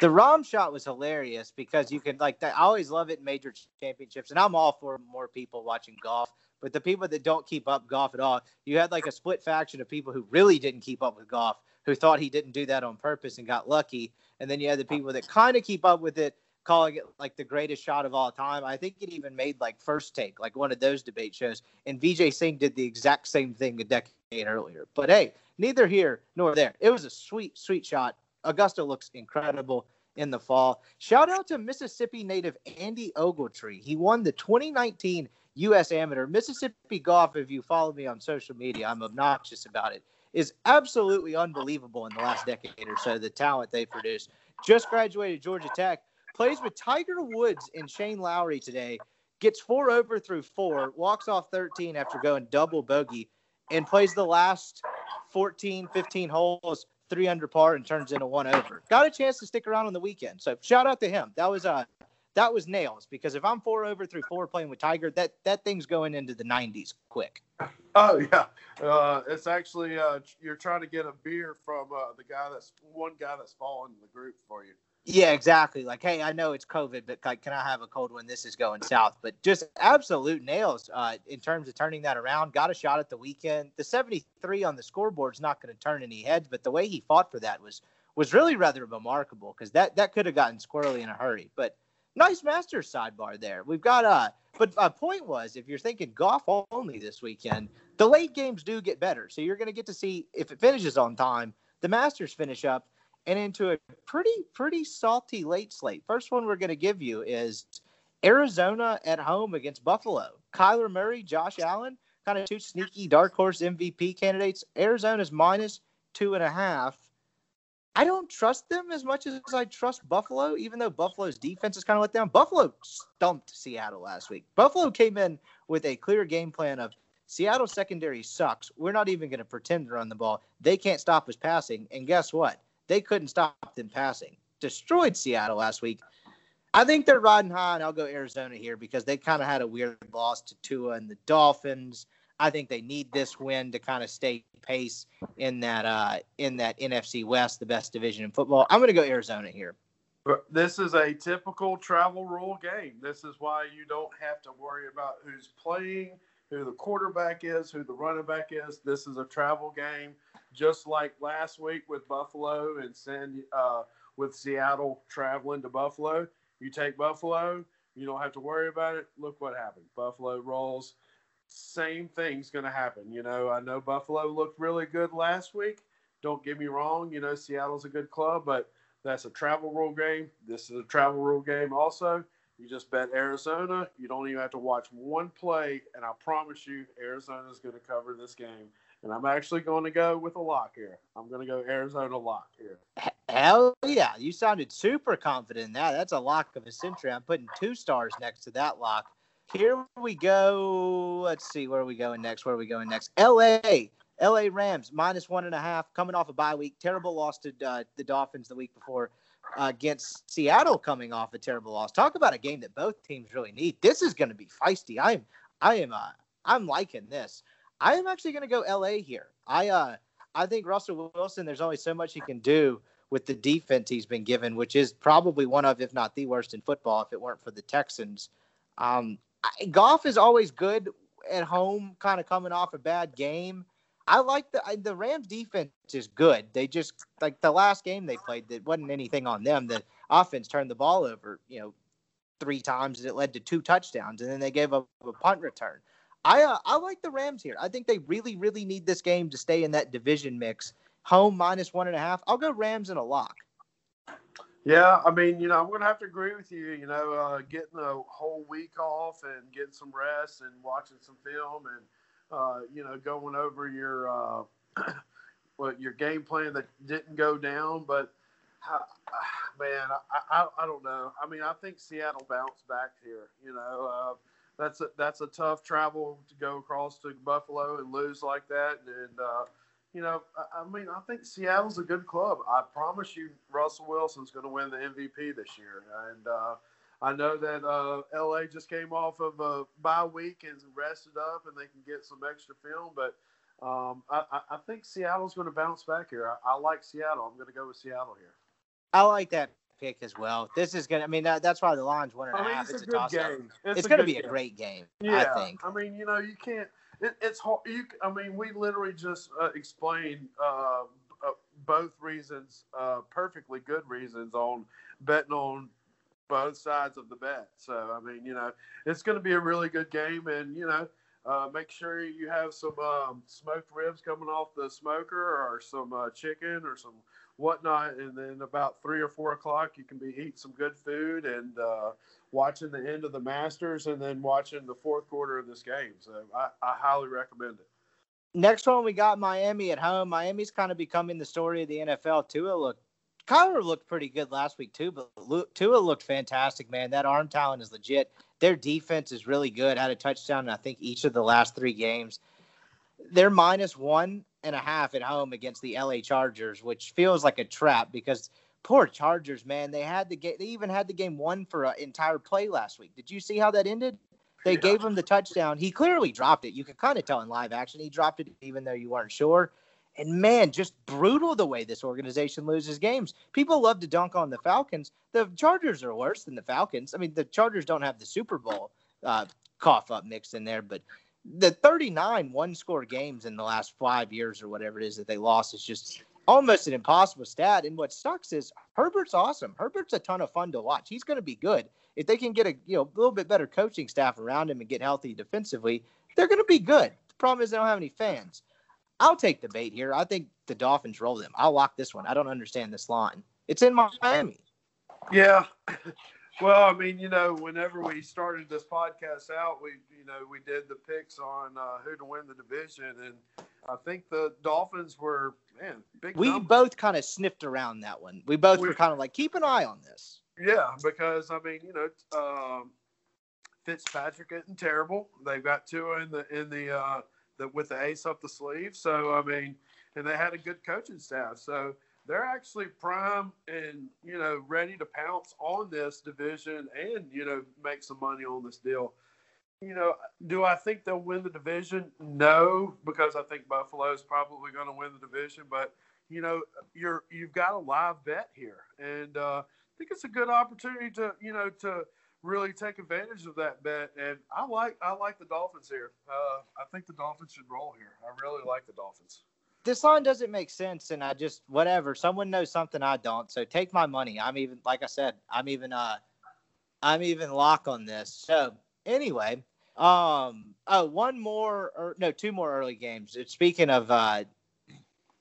The Rahm shot was hilarious because you can like. I always love it in major championships, and I'm all for more people watching golf. But the people that don't keep up golf at all, you had like a split faction of people who really didn't keep up with golf, who thought he didn't do that on purpose and got lucky, and then you had the people that kind of keep up with it, calling it like the greatest shot of all time. I think it even made like first take, like one of those debate shows. And Vijay Singh did the exact same thing a decade earlier. But hey, neither here nor there. It was a sweet, sweet shot. Augusta looks incredible in the fall. Shout out to Mississippi native Andy Ogletree. He won the 2019 U.S. Amateur. Mississippi Golf, if you follow me on social media, I'm obnoxious about it, is absolutely unbelievable in the last decade or so, the talent they produced. Just graduated Georgia Tech, plays with Tiger Woods and Shane Lowry today, gets four over through four, walks off 13 after going double bogey, and plays the last 14, 15 holes three under par and turns into one over. Got a chance to stick around on the weekend. So shout out to him. That was uh that was nails because if I'm four over through four playing with Tiger, that that thing's going into the 90s quick. <laughs> Oh yeah, uh, it's actually uh, you're trying to get a beer from uh, the guy that's one guy that's fallen in the group for you. Yeah, exactly. Like, hey, I know it's COVID, but like, can I have a cold when this is going south? But just absolute nails uh, in terms of turning that around. Got a shot at the weekend. The 73 on the scoreboard's not going to turn any heads, but the way he fought for that was was really rather remarkable because that that could have gotten squirrely in a hurry. But nice Masters sidebar there. We've got uh but my point was if you're thinking golf only this weekend, the late games do get better. So you're going to get to see if it finishes on time, the Masters finish up and into a pretty pretty salty late slate. First one we're going to give you is Arizona at home against Buffalo. Kyler Murray, Josh Allen, kind of two sneaky dark horse MVP candidates. Arizona's minus two and a half. I don't trust them as much as I trust Buffalo, even though Buffalo's defense is kind of let down. Buffalo stumped Seattle last week. Buffalo came in with a clear game plan of Seattle secondary sucks. We're not even going to pretend to run the ball. They can't stop us passing. And guess what? They couldn't stop them passing. Destroyed Seattle last week. I think they're riding high, and I'll go Arizona here because they kind of had a weird loss to Tua and the Dolphins. I think they need this win to kind of stay pace in that uh, in that NFC West, the best division in football. I'm going to go Arizona here. This is a typical travel rule game. This is why you don't have to worry about who's playing, who the quarterback is, who the running back is. This is a travel game, just like last week with Buffalo and San uh, with Seattle traveling to Buffalo. You take Buffalo, you don't have to worry about it. Look what happened. Buffalo rolls. Same thing's going to happen. You know, I know Buffalo looked really good last week. Don't get me wrong. You know, Seattle's a good club, but that's a travel rule game. This is a travel rule game also. You just bet Arizona. You don't even have to watch one play, and I promise you, Arizona is going to cover this game. And I'm actually going to go with a lock here. I'm going to go Arizona lock here. Hell yeah. You sounded super confident in that. That's a lock of a century. I'm putting two stars next to that lock. Here we go. Let's see. Where are we going next? Where are we going next? LA. LA Rams minus one and a half coming off a bye week. Terrible loss to uh, the Dolphins the week before uh, against Seattle coming off a terrible loss. Talk about a game that both teams really need. This is going to be feisty. I'm I am uh, I'm liking this. I am actually going to go LA here. I uh I think Russell Wilson. There's only so much he can do with the defense he's been given, which is probably one of, if not the worst in football, if it weren't for the Texans. Um, I, Goff is always good at home, kind of coming off a bad game. I like the I, the Rams defense is good. They just like the last game they played, that wasn't anything on them. The offense turned the ball over, you know, three times, and it led to two touchdowns, and then they gave up a punt return. I uh, I like the Rams here. I think they really really need this game to stay in that division mix. Home minus one and a half. I'll go Rams in a lock. Yeah, I mean, you know, I'm going to have to agree with you. You know, uh, getting a whole week off and getting some rest and watching some film and uh, you know, going over your uh, <clears throat> well, your game plan that didn't go down. But <sighs> man, I, I, I don't know. I mean, I think Seattle bounced back here. You know, uh, that's a that's a tough travel to go across to Buffalo and lose like that. And uh, you know, I, I mean, I think Seattle's a good club. I promise you, Russell Wilson's going to win the MVP this year. And uh, I know that uh, LA just came off of a bye week and rested up, and they can get some extra film. But um, I, I, think Seattle's going to bounce back here. I, I like Seattle. I'm going to go with Seattle here. I like that pick as well. This is going to, I mean, that, that's why the line's one and a half. It's, it's, a, toss game. It's, it's going to be game. a great game, yeah, I think. I mean, you know, you can't, it, it's hard. You, I mean, we literally just uh, explained uh, uh, both reasons, uh, perfectly good reasons on betting on both sides of the bet. So I mean, you know, it's going to be a really good game, and you know, uh, make sure you have some um, smoked ribs coming off the smoker, or some uh, chicken, or some whatnot, and then about three or four o'clock, you can be eating some good food and uh, watching the end of the Masters, and then watching the fourth quarter of this game. So I, I highly recommend it. Next one, we got Miami at home. Miami's kind of becoming the story of the NFL. Tua looked Kyler looked pretty good last week too, but Tua looked fantastic, man. That arm talent is legit. Their defense is really good. Had a touchdown in I think each of the last three games. They're minus one and a half at home against the LA Chargers, which feels like a trap because poor Chargers, man. They had the game. They even had the game won for an entire play last week. Did you see how that ended? They yeah. gave him the touchdown. He clearly dropped it. You could kind of tell in live action he dropped it, even though you weren't sure. And man, just brutal the way this organization loses games. People love to dunk on the Falcons. The Chargers are worse than the Falcons. I mean, the Chargers don't have the Super Bowl uh, cough up mixed in there, but the 39 one score games in the last five years or whatever it is that they lost is just almost an impossible stat. And what sucks is Herbert's awesome. Herbert's a ton of fun to watch. He's going to be good. If they can get a you know a little bit better coaching staff around him and get healthy defensively, they're going to be good. The problem is they don't have any fans. I'll take the bait here. I think the Dolphins roll them. I'll lock this one. I don't understand this line. It's in Miami. Yeah. Well, I mean, you know, whenever we started this podcast out, we, you know, we did the picks on uh, who to win the division, and I think the Dolphins were man big. We numbers. both kind of sniffed around that one. We both We- were kind of like, keep an eye on this. Yeah, because I mean, you know, um, Fitzpatrick isn't terrible. They've got two in the in the uh, the with the ace up the sleeve. So I mean, and they had a good coaching staff. So they're actually prime and you know ready to pounce on this division and you know make some money on this deal. You know, do I think they'll win the division? No, because I think Buffalo's probably going to win the division. But you know, you're you've got a live bet here, and uh, I think it's a good opportunity to you know to really take advantage of that bet. And I like I like the Dolphins here. Uh, I think the Dolphins should roll here. I really like the Dolphins. This line doesn't make sense, and I just whatever. Someone knows something I don't, so take my money. I'm even like I said, I'm even uh, I'm even lock on this. So anyway, um, oh, one more or no, two more early games. Speaking of uh,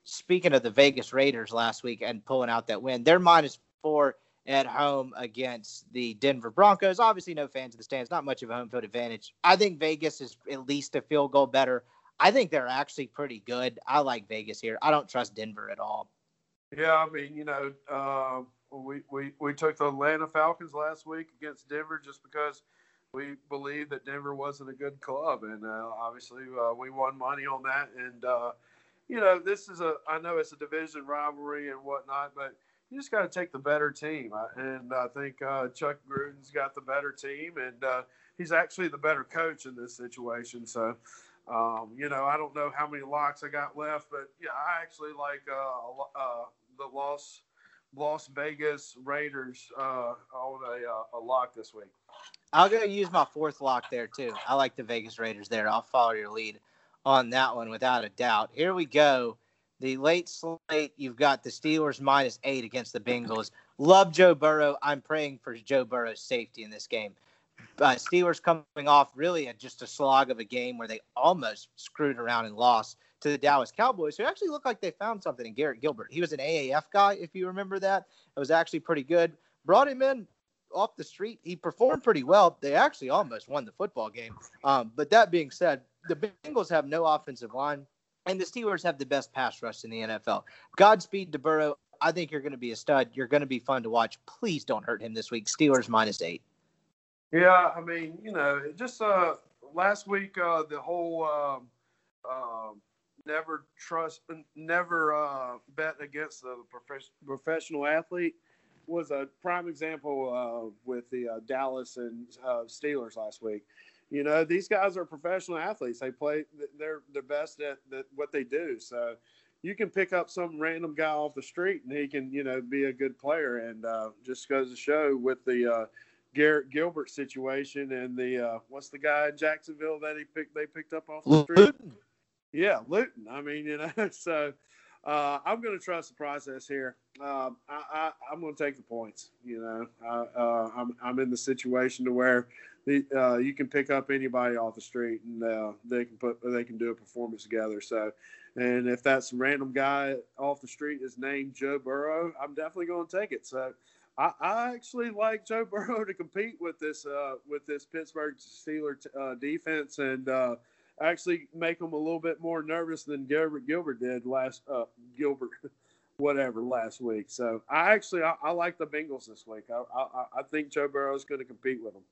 speaking of the Vegas Raiders last week and pulling out that win, they're minus four at home against the Denver Broncos. Obviously, no fans in the stands, not much of a home field advantage. I think Vegas is at least a field goal better. I think they're actually pretty good. I like Vegas here. I don't trust Denver at all. Yeah, I mean, you know, uh, we, we we took the Atlanta Falcons last week against Denver just because we believed that Denver wasn't a good club, and uh, obviously uh, we won money on that. And uh, you know, this is a I know it's a division rivalry and whatnot, but you just got to take the better team. And I think uh, Chuck Gruden's got the better team, and uh, he's actually the better coach in this situation. So. Um, you know, I don't know how many locks I got left, but yeah, I actually like uh, uh, the Las Las Vegas Raiders uh, on a, uh, a lock this week. I'll go use my fourth lock there too. I like the Vegas Raiders there. I'll follow your lead on that one without a doubt. Here we go. The late slate, you've got the Steelers minus eight against the Bengals. Love Joe Burrow. I'm praying for Joe Burrow's safety in this game. Uh, Steelers coming off really a, just a slog of a game where they almost screwed around and lost to the Dallas Cowboys, who actually looked like they found something in Garrett Gilbert. He was an AAF guy, if you remember that. It was actually pretty good. Brought him in off the street. He performed pretty well. They actually almost won the football game. Um, but that being said, the Bengals have no offensive line, and the Steelers have the best pass rush in the NFL. Godspeed to Burrow. I think you're going to be a stud. You're going to be fun to watch. Please don't hurt him this week. Steelers minus eight. Yeah, I mean, you know, just uh, last week uh, the whole um, um never trust, never uh, bet against the prof- professional athlete was a prime example uh, with the uh, Dallas and uh, Steelers last week. You know, these guys are professional athletes. They play, they're the best at, at what they do. So you can pick up some random guy off the street and he can, you know, be a good player. And uh, just goes to show with the uh, Garrett Gilbert situation and the uh, what's the guy in Jacksonville that he picked they picked up off the street? Luton. Yeah, Luton. I mean, you know, <laughs> so uh, I'm going to trust the process here. Um, I, I, I'm going to take the points. You know, uh, uh, I'm, I'm in the situation to where the, uh, you can pick up anybody off the street and uh, they can put they can do a performance together. So, and if that random guy off the street is named Joe Burrow, I'm definitely going to take it. So. I, I actually like Joe <laughs> Burrow to compete with this uh, with this Pittsburgh Steelers uh, defense and uh, actually make them a little bit more nervous than Gilbert Gilbert did last uh, Gilbert <laughs> whatever last week. So I actually I, I like the Bengals this week. I I, I think Joe Burrow is going to compete with them.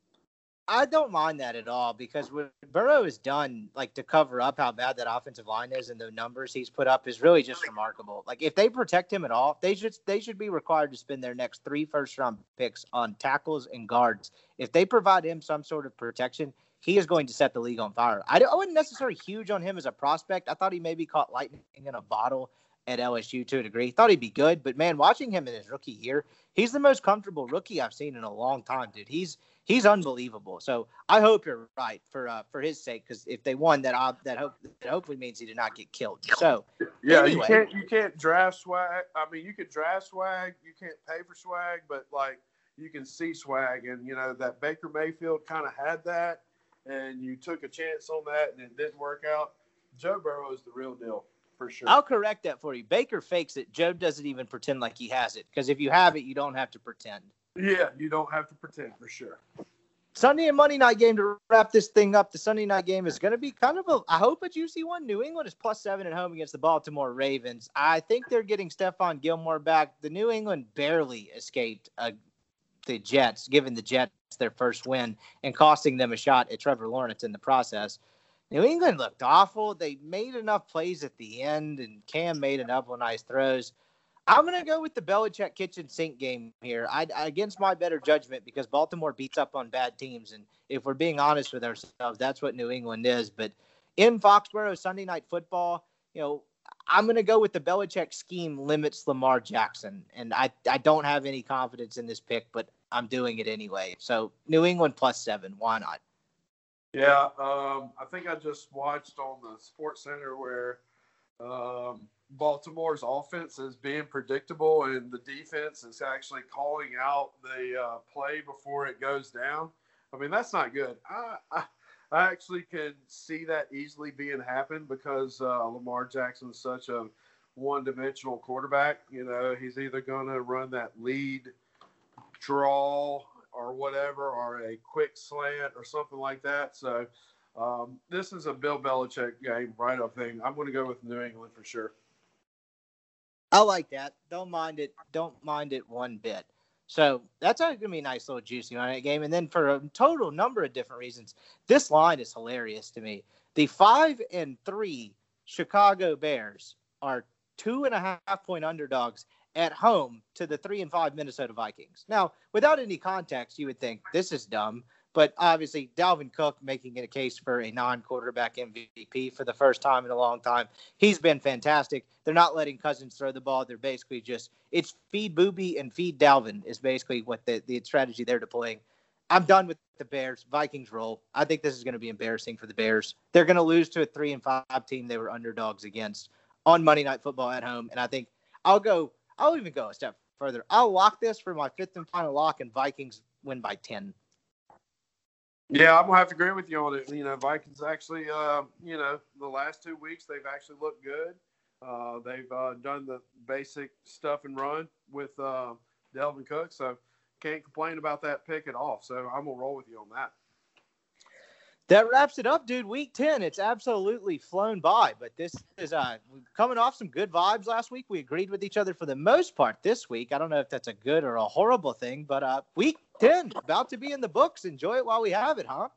I don't mind that at all because what Burrow has done, like to cover up how bad that offensive line is and the numbers he's put up, is really just remarkable. Like if they protect him at all, they should they should be required to spend their next three first round picks on tackles and guards. If they provide him some sort of protection, he is going to set the league on fire. I, I wasn't necessarily huge on him as a prospect. I thought he maybe caught lightning in a bottle at LSU to a degree. Thought he'd be good, but man, watching him in his rookie year, he's the most comfortable rookie I've seen in a long time, dude. He's he's unbelievable. So I hope you're right for uh, for his sake, because if they won, that uh, that hope that hopefully means he did not get killed. So Yeah, Anyway. you can't you can't draft swag. I mean, you could draft swag. You can't pay for swag, but like you can see swag, and you know that Baker Mayfield kind of had that, and you took a chance on that, and it didn't work out. Joe Burrow is the real deal for sure. I'll correct that for you. Baker fakes it. Joe doesn't even pretend like he has it, because if you have it, you don't have to pretend. Yeah, you don't have to pretend for sure. Sunday and Monday night game to wrap this thing up. The Sunday night game is going to be kind of a, I hope a juicy one. New England is plus seven at home against the Baltimore Ravens. I think they're getting Stephon Gilmore back. The New England barely escaped uh, the Jets, giving the Jets their first win and costing them a shot at Trevor Lawrence in the process. New England looked awful. They made enough plays at the end, and Cam made couple nice throws. I'm going to go with the Belichick kitchen sink game here. I, against my better judgment because Baltimore beats up on bad teams, and if we're being honest with ourselves, that's what New England is. But in Foxborough Sunday Night Football, you know, I'm going to go with the Belichick scheme limits Lamar Jackson, and I I don't have any confidence in this pick, but I'm doing it anyway. So New England plus seven, why not? Yeah, um, I think I just watched on the Sports Center where um, Baltimore's offense is being predictable and the defense is actually calling out the uh, play before it goes down. I mean, that's not good. I, I, I actually can see that easily being happen because uh, Lamar Jackson is such a one-dimensional quarterback. You know, he's either going to run that lead draw or whatever, or a quick slant or something like that. So um, this is a Bill Belichick game, right? I thing. I'm going to go with New England for sure. I like that. Don't mind it. Don't mind it one bit. So that's going to be a nice little juicy on that game. And then for a total number of different reasons, this line is hilarious to me. The five and three Chicago Bears are two and a half point underdogs at home to the three and five Minnesota Vikings. Now, without any context, you would think this is dumb. But obviously, Dalvin Cook making it a case for a non quarterback MVP for the first time in a long time. He's been fantastic. They're not letting Cousins throw the ball. They're basically just, it's feed Booby and feed Dalvin, is basically what the, the strategy they're deploying. I'm done with the Bears. Vikings roll. I think this is going to be embarrassing for the Bears. They're going to lose to a three and five team they were underdogs against on Monday Night Football at home. And I think I'll go, I'll even go a step further. I'll lock this for my fifth and final lock, and Vikings win by 10. Yeah, I'm gonna have to agree with you on it. You know, Vikings actually, uh, you know, the last two weeks they've actually looked good. Uh, they've uh, done the basic stuff and run with uh, Dalvin Cook, so can't complain about that pick at all. So I'm gonna roll with you on that. That wraps it up, dude. Week 10, it's absolutely flown by, but this is uh, coming off some good vibes last week. We agreed with each other for the most part this week. I don't know if that's a good or a horrible thing, but uh, week 10, about to be in the books. Enjoy it while we have it, huh?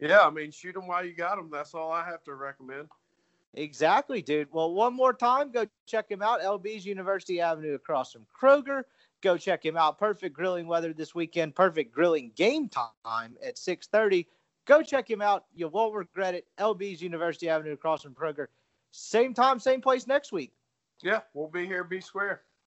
Yeah, I mean, shoot them while you got them. That's all I have to recommend. Exactly, dude. Well, one more time, go check him out. LB's University Avenue across from Kroger. Go check him out. Perfect grilling weather this weekend. Perfect grilling game time at 630 Go check him out. You won't regret it. LB's University Avenue across from Kroger. Same time, same place next week. Yeah, we'll be here. Be square.